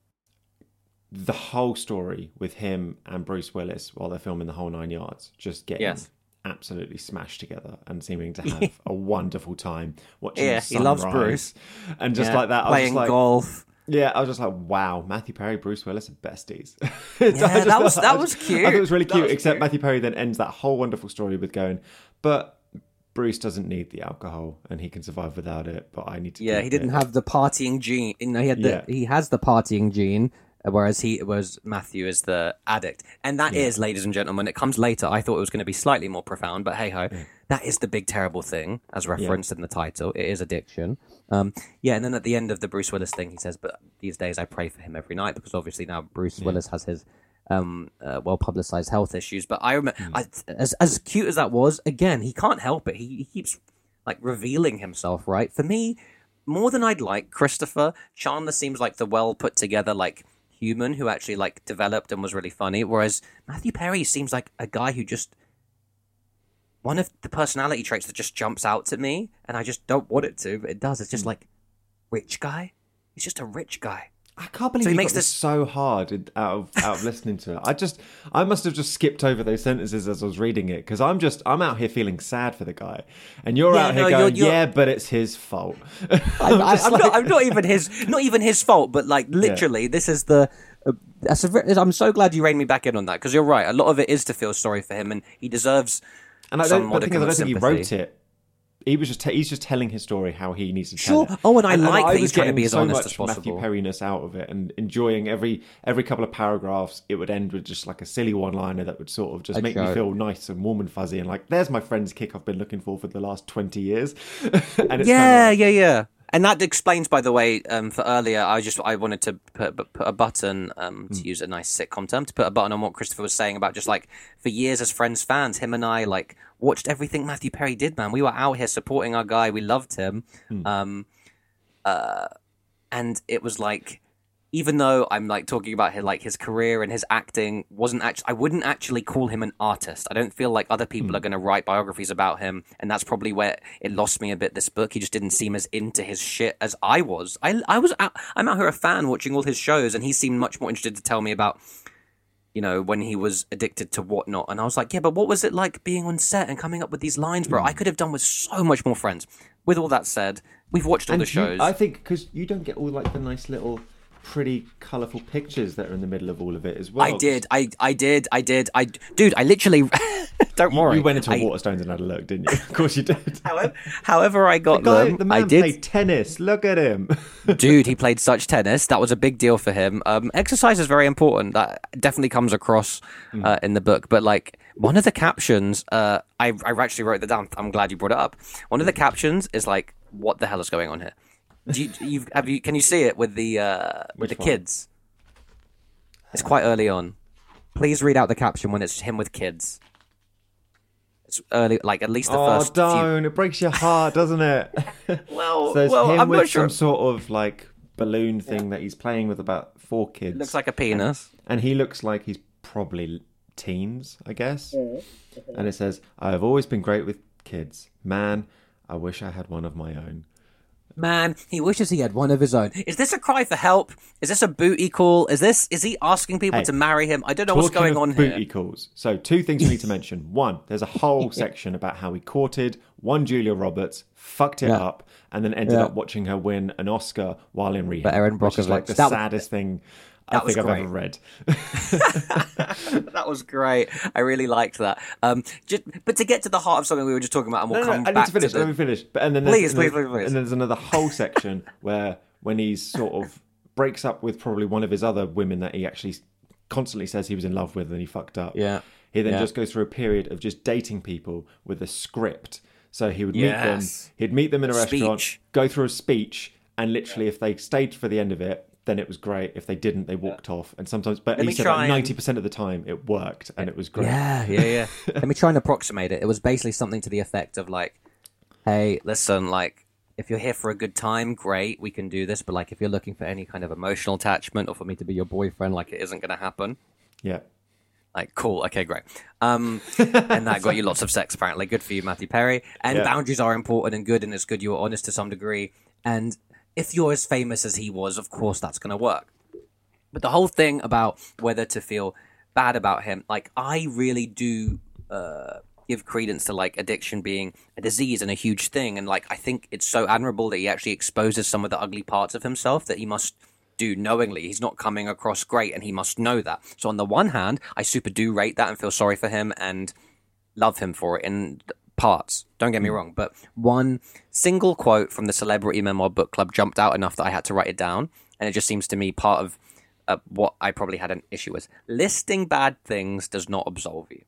the whole story with him and Bruce Willis while they're filming the whole nine yards, just getting Yes. absolutely smashed together and seeming to have a wonderful time watching. Yeah, he loves. Bruce. and just Yeah, like that, I was playing just like, golf. Yeah, I was just like, wow, Matthew Perry, Bruce Willis are besties. Yeah, that was- that was I cute. thought it was really cute. was except cute. Matthew Perry then ends that whole wonderful story with going, but Bruce doesn't need the alcohol and he can survive without it. But I need to. Yeah, he didn't it." have the partying gene. Know, he had the Yeah. he has the partying gene, whereas he was Matthew is the addict, and that is, ladies and gentlemen, it comes later. I thought it was going to be slightly more profound, but hey ho, that is the big terrible thing, as referenced in the title. It is addiction. Um, yeah, and then at the end of the Bruce Willis thing, he says, "But these days I pray for him every night because obviously now Bruce Willis has his." Um, uh, well publicized health issues, but I remember I, as as cute as that was. Again, he can't help it. He, he keeps like revealing himself, right? For me, more than I'd like, Christopher Chandler seems like the well put together like human who actually like developed and was really funny, whereas Matthew Perry seems like a guy who just one of the personality traits that just jumps out to me, and I just don't want it to, but it does. It's just like rich guy. He's just a rich guy. I can't believe So he makes this so hard in- out of out of listening to it. I just I must have just skipped over those sentences as I was reading it because I'm just I'm out here feeling sad for the guy, and you're Yeah, out here no, you're- going, you're- yeah, but it's his fault. I'm, I'm, I'm like- not, I'm not even his, not even his fault, but like literally, this is the. Uh, that's a, I'm so glad you reined me back in on that because you're right. A lot of it is to feel sorry for him, and he deserves. And I some don't, but the thing is, I don't of think he wrote it. He was just te- he's just telling his story how he needs to tell Sure. it. Oh, and I like that was he's trying to getting be as so honest much as possible. Matthew Perryness out of it and enjoying every every couple of paragraphs. It would end with just like a silly one liner that would sort of just A make me feel nice and warm and fuzzy and like, there's my friend's kick I've been looking for for the last twenty years. and it's yeah, kind of like, yeah, yeah. And that explains, by the way, um, for earlier, I just I wanted to put, put a button, um, Hmm. to use a nice sitcom term, to put a button on what Christopher was saying about just like for years as Friends fans, him and I like watched everything Matthew Perry did. Man, we were out here supporting our guy. We loved him, Hmm. um, uh, and it was like. Even though I'm like talking about his like his career and his acting wasn't actually, I wouldn't actually call him an artist. I don't feel like other people hmm. are going to write biographies about him, and that's probably where it lost me a bit. This book, he just didn't seem as into his shit as I was. I I was out, I'm out here a fan watching all his shows, and he seemed much more interested to tell me about, you know, when he was addicted to whatnot. And I was like, yeah, but what was it like being on set and coming up with these lines, bro? I hmm. could have done with so much more friends. With all that said, we've watched all and the you- shows. I think because you don't get all like the nice little pretty colourful pictures that are in the middle of all of it as well. I did, I, I did, I did, I, dude, I literally, don't worry. You went into I, Waterstones and had a look, didn't you? Of course you did. However, however I got Guy, them, the man I did. played tennis. Look at him. Dude, he played such tennis. That was a big deal for him. Um, exercise is very important. That definitely comes across uh, in the book. But like one of the captions, uh, I I actually wrote that down. I'm glad you brought it up. One of the captions is like, "What the hell is going on here?" Do you, you've, have you? Can you see it with the uh, with the one? kids? It's quite early on. Please read out the caption when it's him with kids. It's early, like at least the oh, first few. don't! It breaks your heart, doesn't it? Well, so it's well, him I'm with not sure. some sort of like balloon thing that he's playing with about four kids. Looks like a penis. and he looks like he's probably teens, I guess. And it says, "I have always been great with kids. Man, I wish I had one of my own." Man, he wishes he had one of his own. Is this a cry for help? Is this a booty call? Is this is he asking people Hey, to marry him? I don't know what's going on booty here. calls. So two things we need to mention. One, there's a whole section about how he courted one Julia Roberts, fucked it Yeah. up, and then ended Yeah. up watching her win an Oscar while in rehab. But Erin which is like the saddest thing that was think I've ever read. that was great. I really liked that. Um, just, but to get to the heart of something we were just talking about, and we'll No, no, come no, I need back to finish. the- Let me finish. But and then there's, Please, and then- please, please, please. And there's another whole section where when he's sort of breaks up with probably one of his other women that he actually constantly says he was in love with and he fucked up. Yeah. He then Yeah. just goes through a period of just dating people with a script. So he would meet them. He'd meet them in a restaurant, go through a speech, and literally, if they stayed for the end of it, then it was great. If they didn't, they walked off. And sometimes, but Let he said like ninety percent of the time it worked, and it was great. Yeah, yeah, yeah. Let me try and approximate it. It was basically something to the effect of like, "Hey, listen, like, if you're here for a good time, great, we can do this. But like, if you're looking for any kind of emotional attachment or for me to be your boyfriend, like, it isn't going to happen. yeah. Like, cool, okay, great. Um, and that got you lots of sex, apparently. Good for you, Matthew Perry. And Yeah. boundaries are important and good, and it's good you were honest to some degree. And if you're as famous as he was, of course that's going to work. But the whole thing about whether to feel bad about him, like, I really do uh, give credence to like addiction being a disease and a huge thing. And like, I think it's so admirable that he actually exposes some of the ugly parts of himself that he must do knowingly. He's not coming across great, and he must know that. So on the one hand, I super do rate that and feel sorry for him and love him for it in parts. Don't get me hmm. wrong, but one single quote from the Celebrity Memoir Book Club jumped out enough that I had to write it down, and it just seems to me part of uh, what I probably had an issue with. Listing bad things does not absolve you.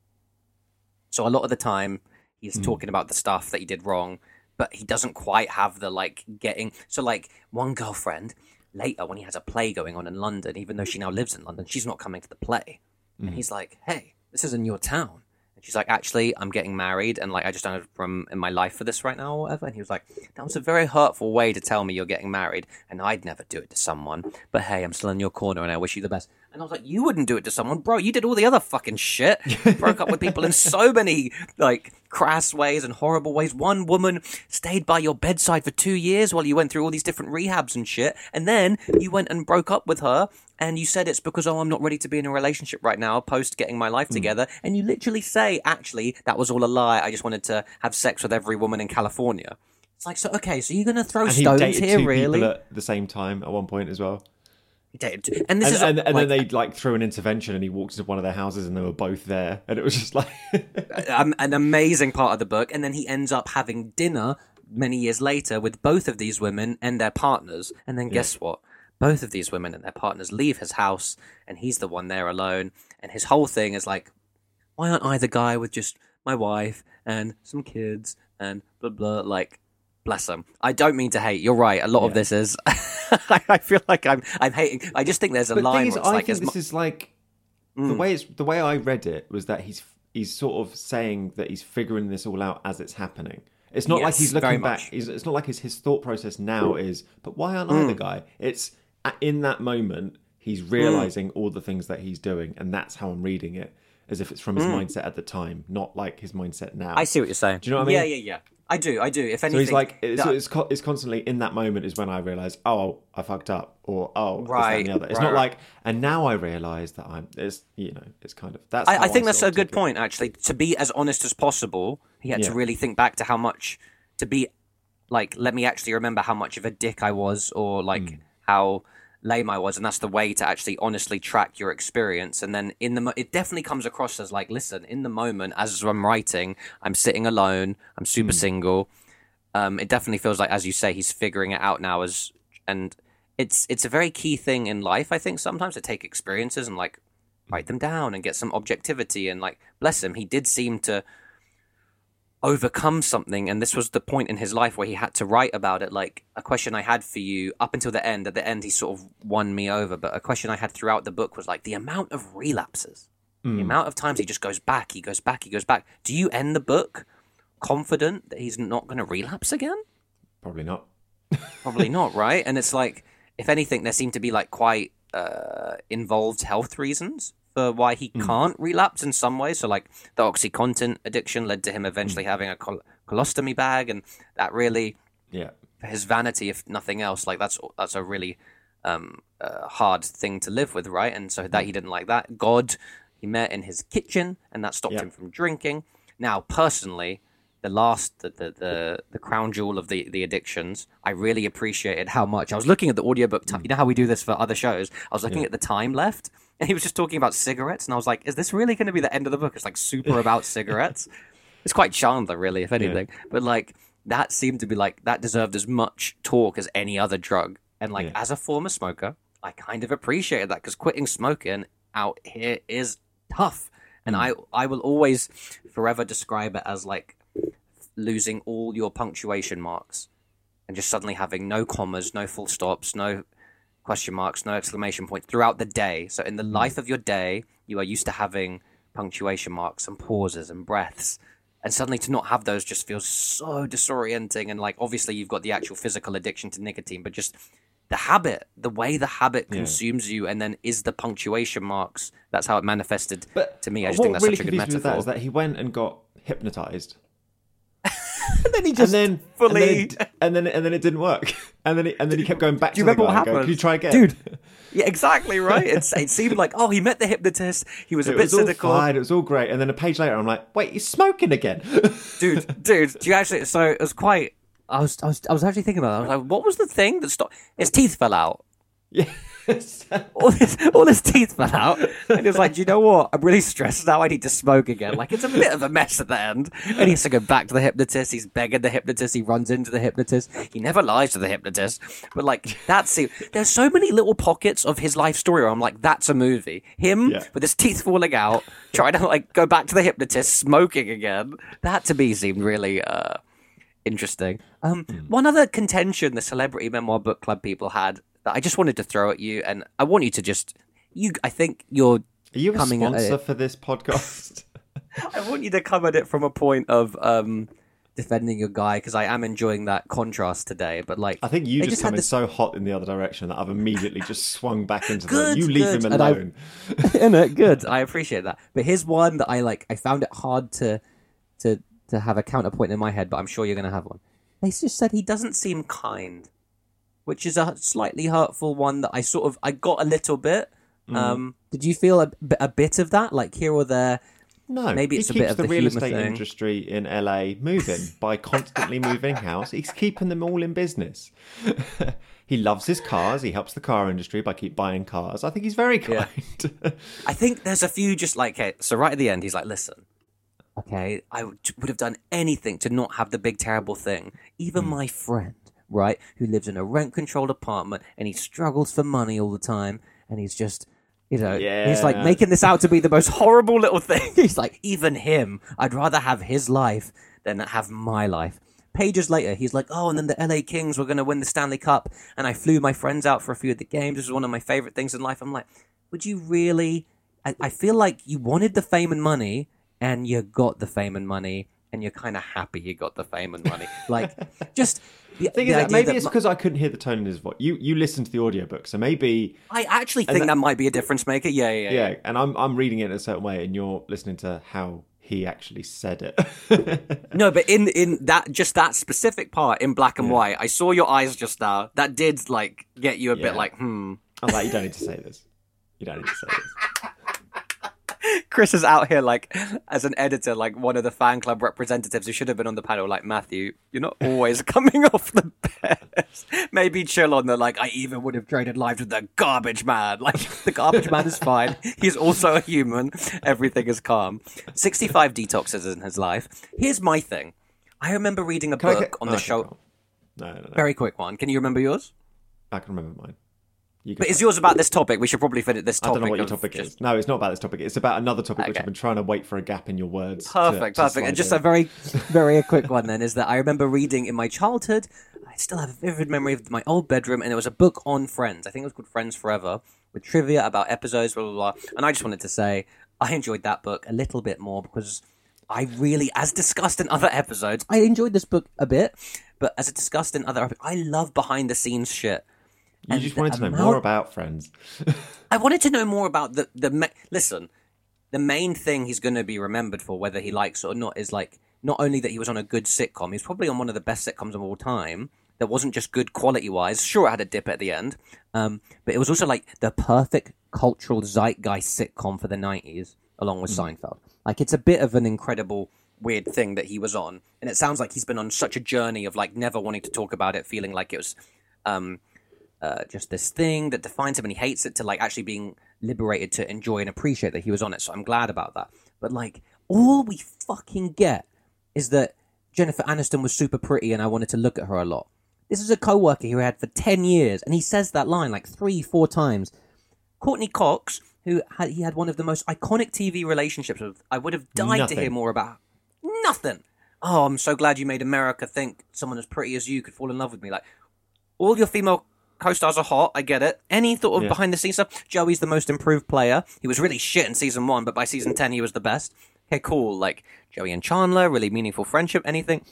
So a lot of the time, he's hmm. talking about the stuff that he did wrong, but he doesn't quite have the like getting. So like one girlfriend later when he has a play going on in London, even though she now lives in London, she's not coming to the play, and hmm. he's like, "Hey, this is in your town." She's like, actually, I'm getting married, and like I just don't have room in my life for this right now, or whatever. And he was like, that was a very hurtful way to tell me you're getting married, and I'd never do it to someone. But hey, I'm still in your corner, and I wish you the best. And I was like, you wouldn't do it to someone, bro. You did all the other fucking shit. Broke up with people in so many like crass ways and horrible ways. One woman stayed by your bedside for two years while you went through all these different rehabs and shit, and then you went and broke up with her. And you said it's because oh I'm not ready to be in a relationship right now post getting my life hmm. together and you literally say actually that was all a lie I just wanted to have sex with every woman in California. It's like so okay so you're gonna throw And he stones dated here two really? people at the same time at one point as well. Two- and this And, is and, and like, then they like threw an intervention, and he walked into one of their houses, and they were both there, and it was just like, um, an amazing part of the book, and then he ends up having dinner many years later with both of these women and their partners. And then guess what? Both of these women and their partners leave his house, and he's the one there alone. And his whole thing is like, why aren't I the guy with just my wife and some kids and blah blah? Like, bless him. I don't mean to hate. You're right. A lot of this is. I feel like I'm. I'm hating. I just think there's a but line is, I like, think this mu- is like the Mm. way it's the way I read it was that he's he's sort of saying that he's figuring this all out as it's happening. It's not like he's looking back. He's, it's not like his, his thought process now is, but why aren't I the Mm. guy? It's in that moment he's realizing all the things that he's doing, and that's how I'm reading it, as if it's from his mindset at the time, not like his mindset now. Mm. I see what you're saying. Do you know what I mean? Yeah, yeah, yeah. I do. I do. If anything, So he's like, it's, that- it's, it's constantly in that moment is when I realize, oh, I fucked up, or oh, Right, and the other. It's right, not right. like, and now I realize that I'm. It's you know, it's kind of that's. I, I think that's a good point, actually. To be as honest as possible, he had to really think back to how much to be like. Let me actually remember how much of a dick I was, or like Mm. how lame I was, and that's the way to actually honestly track your experience. And then in the, mo- it definitely comes across as like, listen, in the moment as I'm writing, I'm sitting alone, I'm super Mm. single. Um, it definitely feels like, as you say, he's figuring it out now. As and it's it's a very key thing in life. I think sometimes to take experiences and like write them down and get some objectivity and like bless him, he did seem to overcome something and this was the point in his life where he had to write about it like a question i had for you up until the end at the end he sort of won me over but a question i had throughout the book was like the amount of relapses The amount of times he just goes back, he goes back, he goes back. Do you end the book confident that he's not going to relapse again? Probably not. Probably not, right? And it's like, if anything, there seem to be like quite uh, involved health reasons for why he can't relapse in some ways. So, like the OxyContin addiction led to him eventually having a col- colostomy bag, and that really Yeah. for his vanity, if nothing else. Like that's that's a really um, uh, hard thing to live with, right? And so that he didn't like that. God, he met in his kitchen, and that stopped Yeah. him from drinking. Now, personally, the last, the, the the the crown jewel of the the addictions, I really appreciated how much. I was looking at the audiobook. Time, you know how we do this for other shows. I was looking at the time left. And he was just talking about cigarettes, and I was like, "Is this really going to be the end of the book?" It's like super about cigarettes. It's quite Chandler, really, if anything. But like that seemed to be like that deserved as much talk as any other drug. And like Yeah. as a former smoker, I kind of appreciated that because quitting smoking out here is tough. And hmm. I I will always forever describe it as like losing all your punctuation marks and just suddenly having no commas, no full stops, no question marks, no exclamation points throughout the day. So in the hmm. life of your day, you are used to having punctuation marks and pauses and breaths. And suddenly to not have those just feels so disorienting. And like, obviously, you've got the actual physical addiction to nicotine, but just the habit, the way the habit consumes you, and then is the punctuation marks. That's how it manifested but to me. I just think that's really such a good confused me with that metaphor. is that he went and got hypnotized. And then he just and then fully- and then, it, and then and then it didn't work. And then he, and then he kept going back Do you to the remember what happened? Can you try again, dude? Yeah, exactly right. It's, it seemed like oh, he met the hypnotist. He was a It bit was all cynical. fine. It was all great. And then a page later, I'm like, wait, he's smoking again. dude, dude, do you actually? So it was quite. I was, I was, I was actually thinking about. It. I was like, what was the thing that stopped? His teeth fell out. yes. All his, all his teeth fell out, and he's like, "Do you know what? I'm really stressed now. I need to smoke again. Like it's a bit of a mess at the end." And he has to go back to the hypnotist. He's begging the hypnotist. He runs into the hypnotist. He never lies to the hypnotist. But like that's it. There's so many little pockets of his life story where I'm like, that's a movie. Him Yeah. with his teeth falling out, trying to like go back to the hypnotist, smoking again. That to me seemed really. uh interesting. Um, One other contention the Celebrity Memoir Book Club people had that I just wanted to throw at you, and I want you to just you. I think you're Are you a sponsor for this podcast? I want you to come at it from a point of um, defending your guy because I am enjoying that contrast today. But like, I think you just, had come in this- so hot in the other direction that I've immediately just swung back into the. You leave good. him alone. in it. Good. I appreciate that. But here's one that I like. I found it hard to to to have a counterpoint in my head, but I'm sure you're going to have one. They just said he doesn't seem kind, which is a slightly hurtful one that I sort of I got a little bit. Mm. Um, did you feel a bit of that, like here or there? No, Maybe he it's a bit of the, the real estate thing. industry in LA moving by constantly moving house. He's keeping them all in business. he loves his cars. He helps the car industry by keep buying cars. I think he's very kind. I think there's a few just like okay, so right at the end he's like, listen, okay, I would have done anything to not have the big terrible thing. Even Hmm. my friend, right, who lives in a rent controlled apartment and he struggles for money all the time, and he's just. You know, he's like making this out to be the most horrible little thing. He's like, even him, I'd rather have his life than have my life. Pages later, he's like, oh, and then the LA Kings were going to win the Stanley Cup, and I flew my friends out for a few of the games. This is one of my favorite things in life. I'm like, would you really? I, I feel like you wanted the fame and money, and you got the fame and money, and you're kind of happy you got the fame and money. Like, just the, Thing the is, that maybe that it's because I couldn't hear the tone in his voice. You you listened to the audiobook, so maybe I actually think that, that- might be a difference maker. Yeah, yeah, yeah. yeah. And I'm I'm reading it in a certain way, and you're listening to how he actually said it. No, but in in that just that specific part in black and white, I saw your eyes just now. That did like get you a Yeah. bit like, hmm. I'm like, you don't need to say this. You don't need to say this. Chris is out here like as an editor, like one of the fan club representatives who should have been on the panel. Like Matthew, you're not always coming off the best. Maybe chill on the like. I even would have traded lives with the garbage man. Like the garbage man is fine. He's also a human. Everything is calm. Sixty-five detoxes in his life. Here's my thing. I remember reading a Can book get- on oh, the show. No, no, no. Very quick one. Can you remember yours? I can remember mine. But is yours about this topic? We should probably fit it this I don't know what your topic just- is. No, it's not about this topic. It's about another topic which I've been trying to wait for a gap in your words. to- Perfect, to perfect. And just in. a very, very quick one then is that I remember reading in my childhood. I still have a vivid memory of my old bedroom, and it was a book on Friends. I think it was called Friends Forever, with trivia about episodes, blah blah blah. And I just wanted to say, I enjoyed that book a little bit more because I really, as discussed in other episodes, I enjoyed this book a bit, but as discussed in other, episodes, I love behind the scenes shit. You just wanted to know amount- more about Friends. I wanted to know more about the the ma- listen. The main thing he's going to be remembered for, whether he likes it or not, is like not only that he was on a good sitcom. He's probably on one of the best sitcoms of all time. That wasn't just good quality wise. Sure, it had a dip at the end, um, but it was also like the perfect cultural zeitgeist sitcom for the '90s, along with Seinfeld. Like it's a bit of an incredible weird thing that he was on, and it sounds like he's been on such a journey of like never wanting to talk about it, feeling like it was um, uh, just this thing that defines him and he hates it to like actually being liberated to enjoy and appreciate that he was on it. So I'm glad about that. But like all we fucking get is that Jennifer Aniston was super pretty and I wanted to look at her a lot. This is a coworker who I had for 10 years and he says that line like three, four times. Courteney Cox, who had, he had one of the most iconic TV relationships with, I would have died to hear more about. Nothing. Oh, I'm so glad you made America think someone as pretty as you could fall in love with me. Like, all your female co-stars are hot. I get it. Any sort of Yeah. behind the scenes stuff. Joey's the most improved player. He was really shit in season one, but by season ten he was the best. Okay, cool. Like Joey and Chandler, really meaningful friendship. Anything.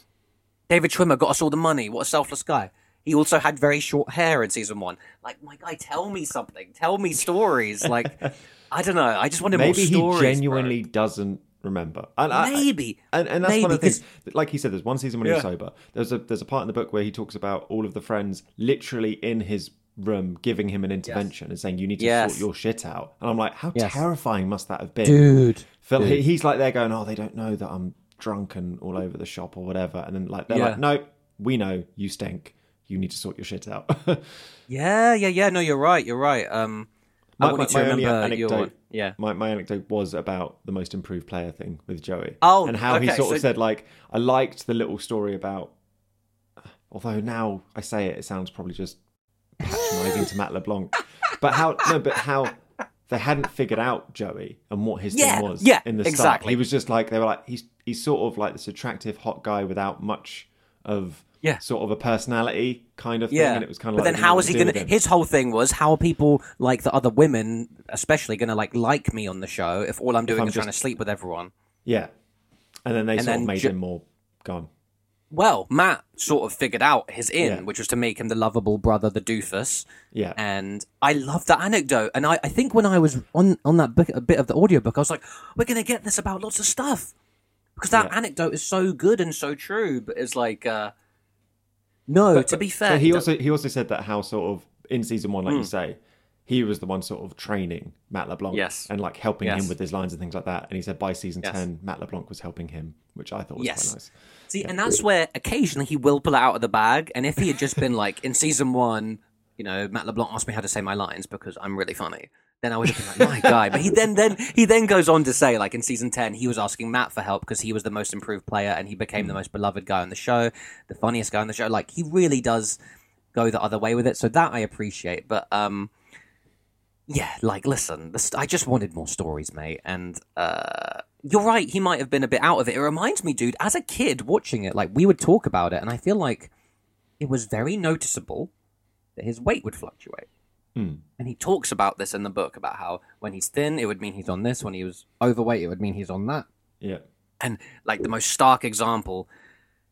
David Schwimmer got us all the money. What a selfless guy. He also had very short hair in season one. Like, my guy, tell me something. Tell me stories. Like, I don't know. I just wanted Maybe more he stories. bro. genuinely doesn't remember. And I- I- Maybe. and, and that's one of the things. Like he said, there's one season when he was Yeah. sober. There's a there's a part in the book where he talks about all of the friends literally in his room giving him an intervention and saying you need to Yes. sort your shit out. And I'm like, how Yes. terrifying must that have been? dude. Phil, dude. he, he's like they're going, oh, they don't know that I'm drunk and all over the shop or whatever. And then like they're Yeah. like, no, we know you stink. You need to sort your shit out. Yeah, yeah, yeah. No, you're right. You're right. Um, I My- want my- you to my only remember your anecdote- yeah. my my anecdote was about the most improved player thing with Joey. Oh, and how he sort so- of said like I liked the little story about. Although now I say it, it sounds probably just patronising to Matt LeBlanc, but how no, but how they hadn't figured out Joey and what his Yeah, thing was. yeah, in the start, he was just like they were like he's he's sort of like this attractive hot guy without much of Yeah. sort of a personality kind of thing, Yeah, and it was kind of but like then they didn't know how is he gonna? His whole thing was how are people like the other women, especially, gonna like like me on the show if all I'm doing I'm is trying to sleep with everyone. Yeah, and then they sort then of made Jo- him more gone. Well, Matt sort of figured out his in, Yeah. which was to make him the lovable brother, the doofus. Yeah. And I love that anecdote. And I, I think when I was on on that book, a bit of the audiobook, I was like, we're gonna get this about lots of stuff because that Yeah. anecdote is so good and so true. But it's like, uh, no, to be fair, he he also he also said that how sort of in season one, like Hmm. you say, he was the one sort of training Matt LeBlanc, Yes. and like helping Yes. him with his lines and things like that. And he said by season Yes. ten, Matt LeBlanc was helping him, which I thought was Yes. quite nice. See, and that's where occasionally he will pull it out of the bag. And if he had just been like in season one, you know, Matt LeBlanc asked me how to say my lines because I'm really funny. Then I would have been like, my guy. But he then then he then goes on to say, like in season ten, he was asking Matt for help because he was the most improved player and he became the most beloved guy on the show, the funniest guy on the show. Like he really does go the other way with it. So that I appreciate. But um yeah, like listen, I just wanted more stories, mate. And uh, you're right, he might have been a bit out of it. It reminds me, dude, as a kid watching it, like we would talk about it, and I feel like it was very noticeable that his weight would fluctuate. And he talks about this in the book about how when he's thin, it would mean he's on this. When he was overweight, it would mean he's on that. Yeah, And like the most stark example,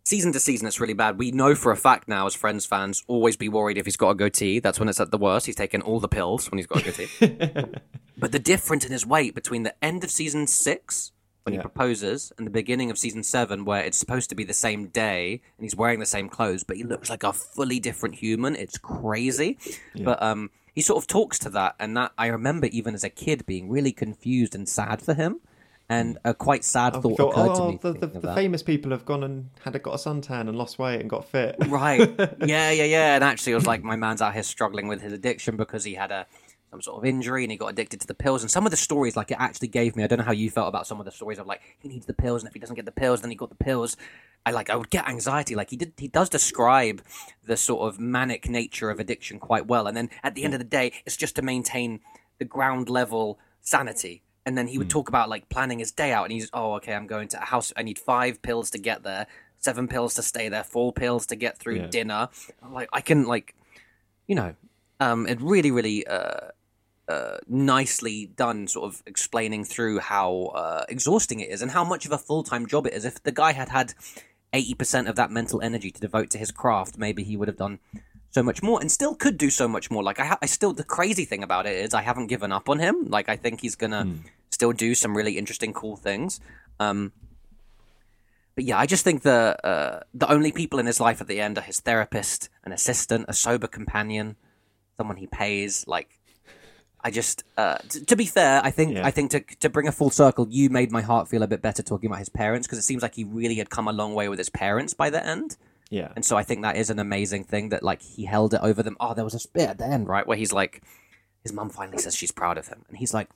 season to season, it's really bad. We know for a fact now, as Friends fans, always be worried if he's got a goatee. That's when it's at the worst. He's taken all the pills when he's got a goatee. but the difference in his weight between the end of season six, when Yeah. he proposes, and the beginning of season seven, where it's supposed to be the same day and he's wearing the same clothes, but he looks like a fully different human. It's crazy. But um, he sort of talks to that, and that I remember even as a kid being really confused and sad for him. And mm. a quite sad oh, thought thought, occurred to oh, me. Oh, the, the, the famous people have gone and had a, got a suntan and lost weight and got fit. Right. Yeah, yeah, yeah. And actually, it was like my man's out here struggling with his addiction because he had a some sort of injury and he got addicted to the pills. And some of the stories, like it actually gave me, I don't know how you felt about some of the stories of like he needs the pills, and if he doesn't get the pills, then he got the pills. I like I would get anxiety. Like he did, he does describe the sort of manic nature of addiction quite well. And then at the end of the day, it's just to maintain the ground level sanity. And then he would talk about like planning his day out, and he's oh okay, I'm going to a house. I need five pills to get there, seven pills to stay there, four pills to get through Yeah. dinner. Like I can like, you know, um, it really really uh, uh, nicely done, sort of explaining through how uh, exhausting it is and how much of a full time job it is. If the guy had had eighty percent of that mental energy to devote to his craft, maybe he would have done so much more and still could do so much more. Like I, ha- I still the crazy thing about it is I haven't given up on him. Like I think he's gonna still do some really interesting, cool things. Um, but yeah, I just think the uh, the only people in his life at the end are his therapist, an assistant, a sober companion, someone he pays. Like, I just uh, t- to be fair, I think Yeah. I think to to bring a full circle, you made my heart feel a bit better talking about his parents because it seems like he really had come a long way with his parents by the end. Yeah. And so I think that is an amazing thing that like he held it over them. Oh, there was a bit at the end, right, where he's like, his mum finally says she's proud of him, and he's like,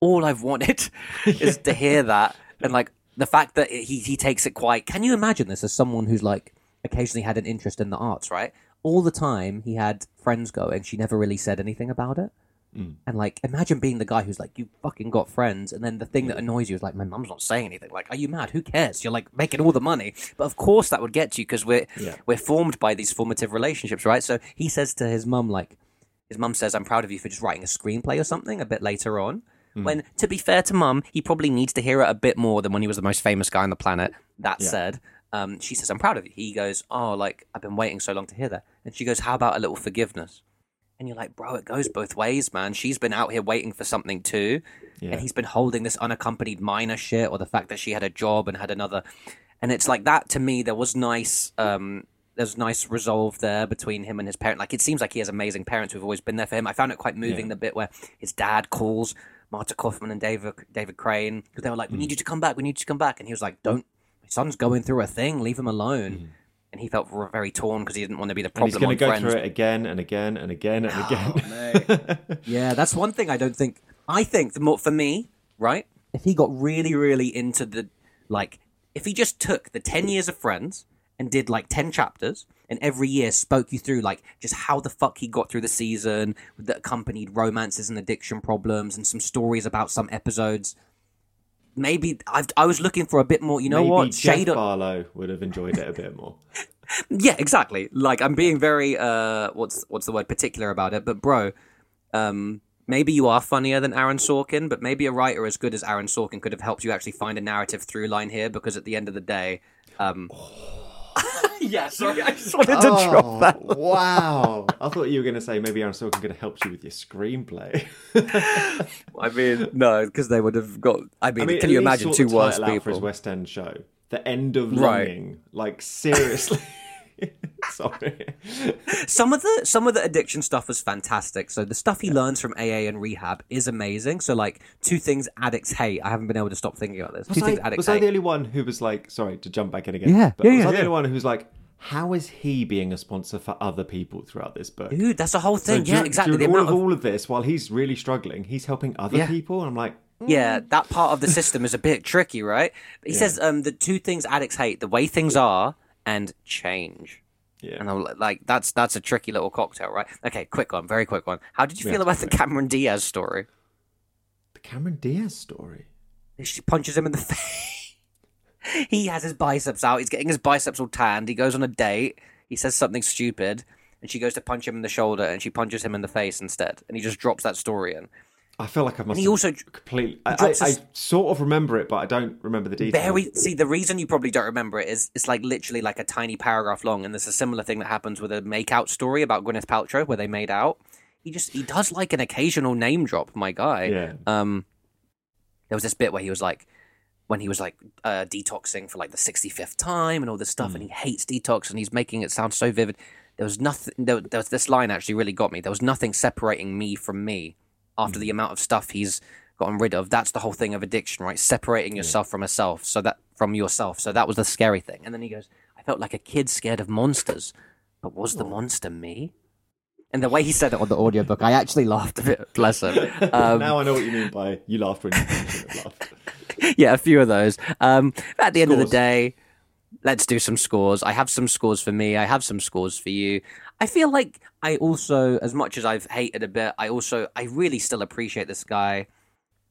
all I've wanted is to hear that, and like the fact that he he takes it quite. Can you imagine this as someone who's like occasionally had an interest in the arts, right? All the time he had friends going, she never really said anything about it. And like, imagine being the guy who's like, you fucking got friends, and then the thing that annoys you is like, my mum's not saying anything. Like, are you mad? Who cares? You're like making all the money, but of course that would get to you because we're Yeah. we're formed by these formative relationships, right? So he says to his mum, like, his mum says, "I'm proud of you for just writing a screenplay or something." A bit later on, when to be fair to mum, he probably needs to hear it a bit more than when he was the most famous guy on the planet. That Yeah. said, um, she says, "I'm proud of you." He goes, "Oh, like I've been waiting so long to hear that," and she goes, "How about a little forgiveness?" And you're like, bro, it goes both ways, man. She's been out here waiting for something too. Yeah. And he's been holding this unaccompanied minor shit or the fact that she had a job and had another. And it's like that to me, there was nice. Um, there's nice resolve there between him and his parent. Like it seems like he has amazing parents who've always been there for him. I found it quite moving Yeah. the bit where his dad calls Marta Kauffman and David David Crane because they were like, "We Mm. need you to come back. We need you to come back." And he was like, "Don't. My son's going through a thing. Leave him alone." And he felt very torn because he didn't want to be the Mm. and he's going to go Friends. through it again and again and again and again. Yeah, that's one thing I don't think. I think the more for me, right? If he got really, really into the like, if he just took the ten years of Friends and did like ten chapters, and every year spoke you through like just how the fuck he got through the season that accompanied romances and addiction problems and some stories about some episodes. Maybe I've, I was looking for a bit more. You know Maybe what? Jeff Shade Barlow would have enjoyed it a bit more. yeah, exactly. Like I'm being very uh what's what's the word particular about it, but bro, um maybe you are funnier than Aaron Sorkin, but maybe a writer as good as Aaron Sorkin could have helped you actually find a narrative through line here because at the end of the day, um Yeah, sorry, I just wanted to oh, drop that. Oh, wow. I thought you were going to say maybe Aaron Sorkin could have helped you with your screenplay. I mean, no, because they would have got I mean, I mean, can you imagine two the worse title out for his? West End show. The End of Right. Longing. Like, seriously. Sorry. some of the some of the addiction stuff was fantastic. So the stuff he learns from AA and rehab is amazing. So like two things addicts hate. I haven't been able to stop thinking about this. Was, two things I, addicts was I the only one who was like, sorry to jump back in again? Yeah, but yeah, was yeah, I the only one who was like, how is he being a sponsor for other people throughout this book? Dude, that's the whole So thing. yeah, dur- exactly. The During all of of, all of this, while he's really struggling, he's helping other Yeah. people, and I'm like, yeah, that part of the system is a bit tricky, right? He Yeah. says um, the two things addicts hate: the way things are and change. yeah. And I'm like- that's that's a tricky little cocktail, right? Okay, quick one, very quick one. How did you We feel about the Cameron Diaz story? The Cameron Diaz story. She punches him in the face. he has his biceps out. He's getting his biceps all tanned. He goes on a date. He says something stupid, and she goes to punch him in the shoulder, and she punches him in the face instead. And he just drops that story in. I feel like I must he have also- completely. I, I, I sort of remember it, but I don't remember the details. Very see the reason you probably don't remember it is it's like literally like a tiny paragraph long, and there's a similar thing that happens with a make out story about Gwyneth Paltrow where they made out. He just he does like an occasional name drop, my guy. Yeah. Um, there was this bit where he was like, when he was like uh, detoxing for like the 65th time and all this stuff, and he hates detox and he's making it sound so vivid. There was nothing. There, there was this line actually really got me. There was nothing separating me from me after the amount of stuff he's gotten rid of. That's the whole thing of addiction, right? Separating yourself from a self, so that from yourself. So that was the scary thing. And then he goes, "I felt like a kid scared of monsters, but was the monster me?" And the way he said it on the audiobook, I actually laughed a bit. Bless him. Um, now I know what you mean by you laughed when you laughed. yeah, a few of those. Um, at the end of the day, let's do some scores. I have some scores for me. I have some scores for you. I feel like I also, as much as I've hated a bit, I also, I really still appreciate this guy.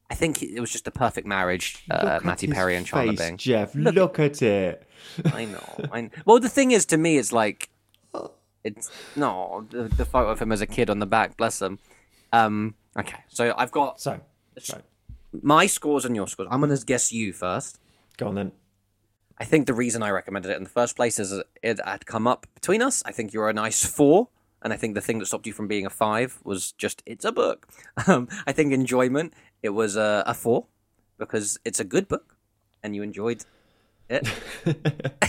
I think it was just a perfect marriage, Look uh, Matty Perry and face, Bing. Jeff, look, at it. I know. I Well, the thing is, to me, it's like it's no the, the photo of him as a kid on the back. Bless him. Um, Okay, so I've got So, so my scores and your scores. I'm going to guess you first. go on then. I think the reason I recommended it in the first place is it had come up between us. I think you're a nice four, and I think the thing that stopped you from being a five was just it's a book. Um, I think enjoyment it was a, a four because it's a good book, and you enjoyed it.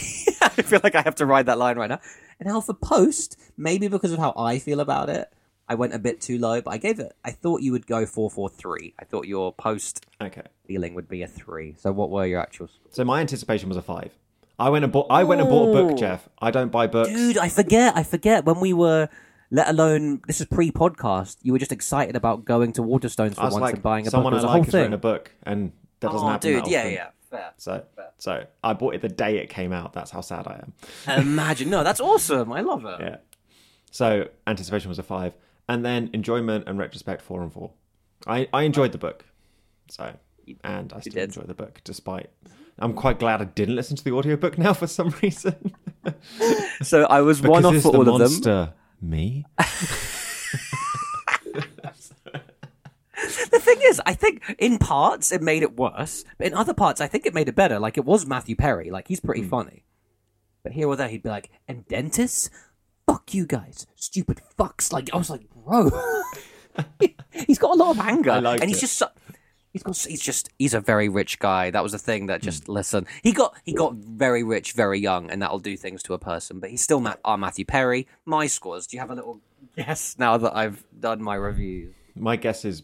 I feel like I have to ride that line right now. And now for post, maybe because of how I feel about it, I went a bit too low, but I gave it. I thought you would go four four three. I thought your post Okay. feeling would be a three. So what were your actual? scores? So my anticipation was a five. I went and bought. I went and bought a book. Jeff. I don't buy books. Dude, I forget. I forget when we were. Let alone this is pre-podcast. You were just excited about going to Waterstones for once like, and buying a someone book. Was I like has written a book, and that doesn't oh, happen. dude, yeah, often. yeah, fair. So, so I bought it the day it came out. That's how sad I am. Imagine, no, that's awesome. I love it. Yeah. So anticipation was a five, and then enjoyment and retrospect four and four. I I enjoyed the book, so and I still enjoy the book despite. I'm quite glad I didn't listen to the audiobook now for some reason. So I was one off for the all of them. monster me? The thing is, I think in parts it made it worse, but in other parts I think it made it better. Like it was Matthew Perry, like he's pretty hmm. funny. But here or there, he'd be like, "And dentists, fuck you guys, stupid fucks!" Like I was like, bro, he's got a lot of anger, and he's it. just so, he's got he's just he's a very rich guy. That was the thing that just listen. He got he got very rich very young, and that'll do things to a person. But he's still Matt, our Matthew Perry. My scores. Do you have a little guess now that I've done my review My guess is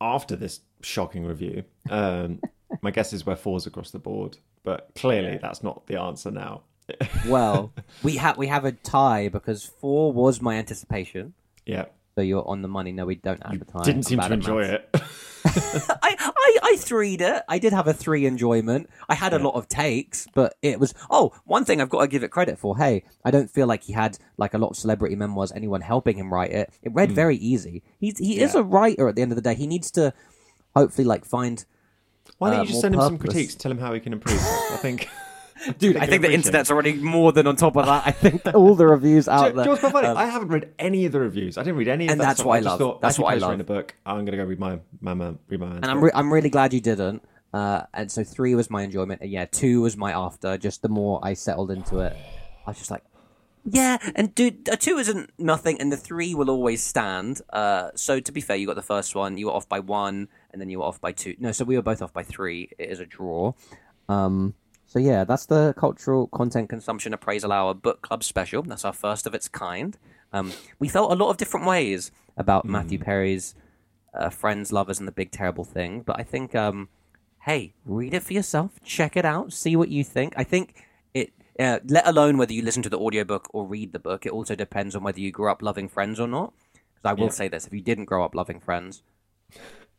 after this shocking review, um, my guess is we're fours across the board. But clearly, that's not the answer now. Well, we have we have a tie because four was my anticipation. yeah, So you're on the money. No, we don't advertise. didn't seem to enjoy it. I, I I threed it. I did have a three enjoyment. I had a lot of takes, but it was oh one thing I've got to give it credit for. Hey, I don't feel like he had like a lot of celebrity memoirs. Anyone helping him write it. It read very easy. He's he is Hmm. A writer. At the end of the day, he needs to hopefully like find. Why don't Uh, you just send him some critiques? Tell him how he can improve. I think. Dude, I think the internet's already more than on top of that. I think all the reviews out Do, there. funny? Um, I haven't read any of the reviews. I didn't read any of And that that's what I just love. Thought, That's what I love. written a book. I'm going to go read my, my, man, read my and I'm re- I'm really glad you didn't. Uh, and so three was my enjoyment, and yeah, two was my after. Just the more I settled into it, I was just like, yeah. And dude, a two isn't nothing, and the three will always stand. Uh, so to be fair, you got the first one, you were off by one, and then you were off by two. No, so we were both off by three. It is a draw. Um, so yeah, that's the cultural content consumption appraisal hour book club special. That's our first of its kind. Um, we felt a lot of different ways about Matthew Perry's uh, friends, lovers, and the big terrible thing. But I think, um, hey, read it for yourself, check it out, see what you think. I think it, uh, let alone whether you listen to the audiobook or read the book, it also depends on whether you grew up loving Friends or not. Because I will Yeah. say this: if you didn't grow up loving Friends,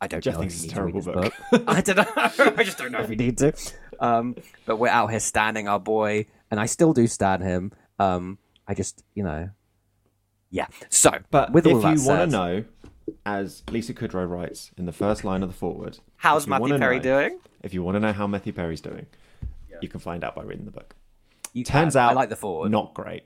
I don't Jeff know thinks it's a need to read terrible book. book. I don't know. I just don't know if you need to. Um, but we're out here standing our boy, and I still do stand him. Um, I just, you know, yeah. So, But with if all that you want to know, as Lisa Kudrow writes in the first line of the forward, how's Matthew Perry know- doing? If you want to know how Matthew Perry's doing, you can find out by reading the book. You Turns can. out, I like the forward. not great.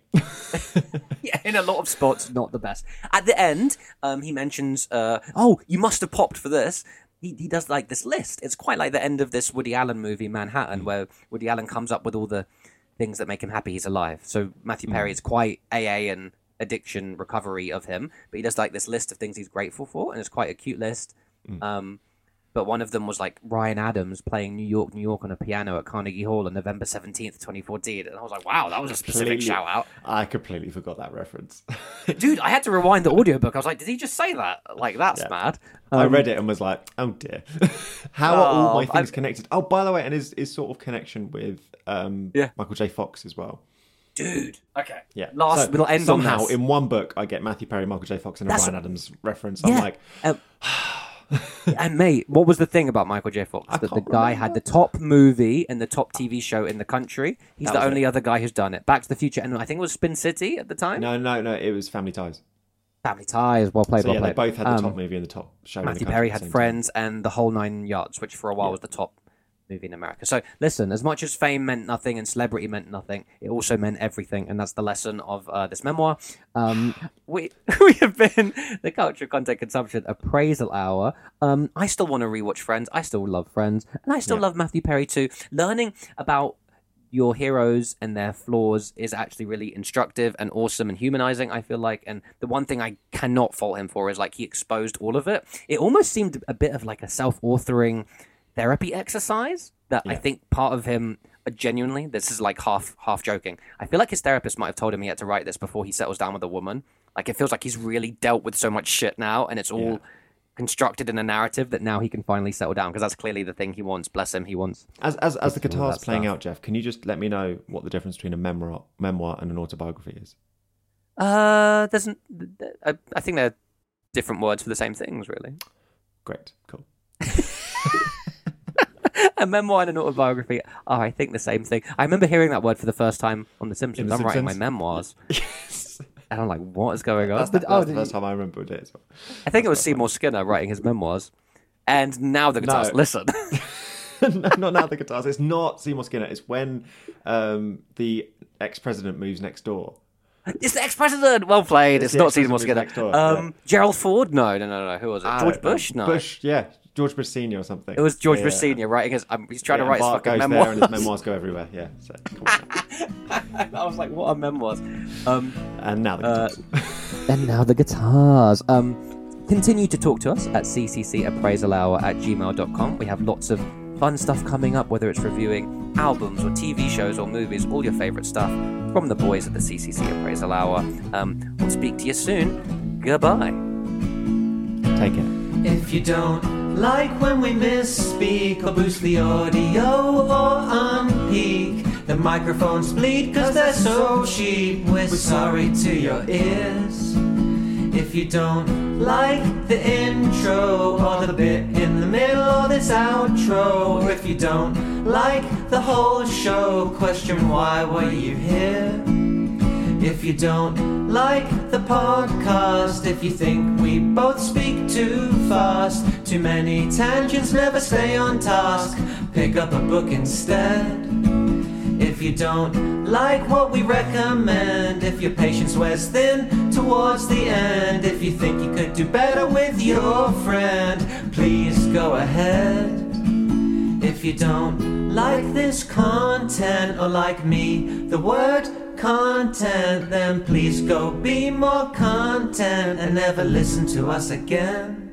Yeah, in a lot of spots, not the best. At the end, um, he mentions, uh, "Oh, you must have popped for this." He he does like this list. It's quite like the end of this Woody Allen movie, Manhattan, Mm. where Woody Allen comes up with all the things that make him happy he's alive. So Matthew Mm. Perry is quite AA and addiction recovery of him, but he does like this list of things he's grateful for, and it's quite a cute list. Mm. Um, but one of them was like Ryan Adams playing New York, New York on a piano at Carnegie Hall on November seventeenth, twenty fourteen, and I was like, wow, that was a specific shout out. I completely forgot that reference. Dude, I had to rewind the audiobook. I was like, did he just say that? Like, that's Yeah. mad. I Um, read it and was like, oh dear. How are all my Oh, things I- connected? Oh, by the way, and his, his sort of connection with um, Yeah. Michael J. Fox as well. Dude. Okay. Yeah. Last, So, we'll end somehow on this. in one book I get Matthew Perry, Michael J. Fox, and a Ryan Adams reference. yeah. I'm like, Um, and mate, what was the thing about Michael J. Fox? That the guy had the top movie and the top TV show in the country. He's That the only other guy who's done it. Back to the Future, and I think it was Spin City at the time. no, no, no, it was Family Ties. Family Ties, well played, So well yeah, they played. both had the Um, top movie and the top show. in the Matthew Perry had same time. Friends and The Whole Nine Yards, which for a while was the top movie in America. So listen, as much as fame meant nothing and celebrity meant nothing, it also meant everything, and that's the lesson of uh, this memoir. Um, we we have been the culture content consumption appraisal hour. Um, I still want to rewatch Friends. I still love Friends, and I still love Matthew Perry too. Learning about your heroes and their flaws is actually really instructive and awesome and humanizing i feel like and the one thing i cannot fault him for is like he exposed all of it it almost seemed a bit of like a self-authoring therapy exercise that i think part of him uh, genuinely this is like half half joking i feel like his therapist might have told him he had to write this before he settles down with a woman like it feels like he's really dealt with so much shit now and it's all constructed in a narrative that now he can finally settle down because that's clearly the thing he wants bless him he wants As as, as the guitar's playing stuff. out, Jeff, can you just let me know what the difference between a memoir memoir and an autobiography is? Uh, there's, an i think they're different words for the same things, really. Great, cool. A memoir and an autobiography are, I think, the same thing. I remember hearing that word for the first time on The Simpsons. The I'm writing my memoirs, Yes, and I'm like, what is going on? that's, the, But- that's oh, the first you- time I remember it. As well. I think it was Seymour Skinner writing his memoirs, and now the guitars. No. Listen, no, not now the guitars. It's not Seymour Skinner. It's when um, the ex-president moves next door. it's the ex-president. Well played. It's, the not Seymour Skinner. next door, Um, Gerald Ford? No, no, no, no. Who was it? George Uh, Bush? No. Bush, yeah, George Bush Senior or something. It was George yeah, Bush. Senior writing his. Um, he's trying Yeah, to write his and fucking goes memoirs. there and his memoirs go everywhere. Yeah, so. I was like, what are memoirs? Um, and now the Uh, guitars. And now the guitars. Um, continue to talk to us at cccappraisalhour at gmail.com. We have lots of fun stuff coming up, whether it's reviewing albums or TV shows or movies, all your favourite stuff from the boys at the CCC Appraisal Hour. Um, we'll speak to you soon. Goodbye. Take it. If you don't like when we misspeak or boost the audio or unpeak, the microphones bleed cause they're so cheap. We're sorry to your ears. If you don't like the intro or the bit in the middle or this outro, Or if you don't like the whole show, question why were you here? If you don't like the podcast, if you think we both speak too fast, too many tangents never stay on task, pick up a book instead. If you don't like what we recommend, if your patience wears thin towards the end, if you think you could do better with your friend, please go ahead. If you don't like this content or like me, the word content, then please go be more content and never listen to us again.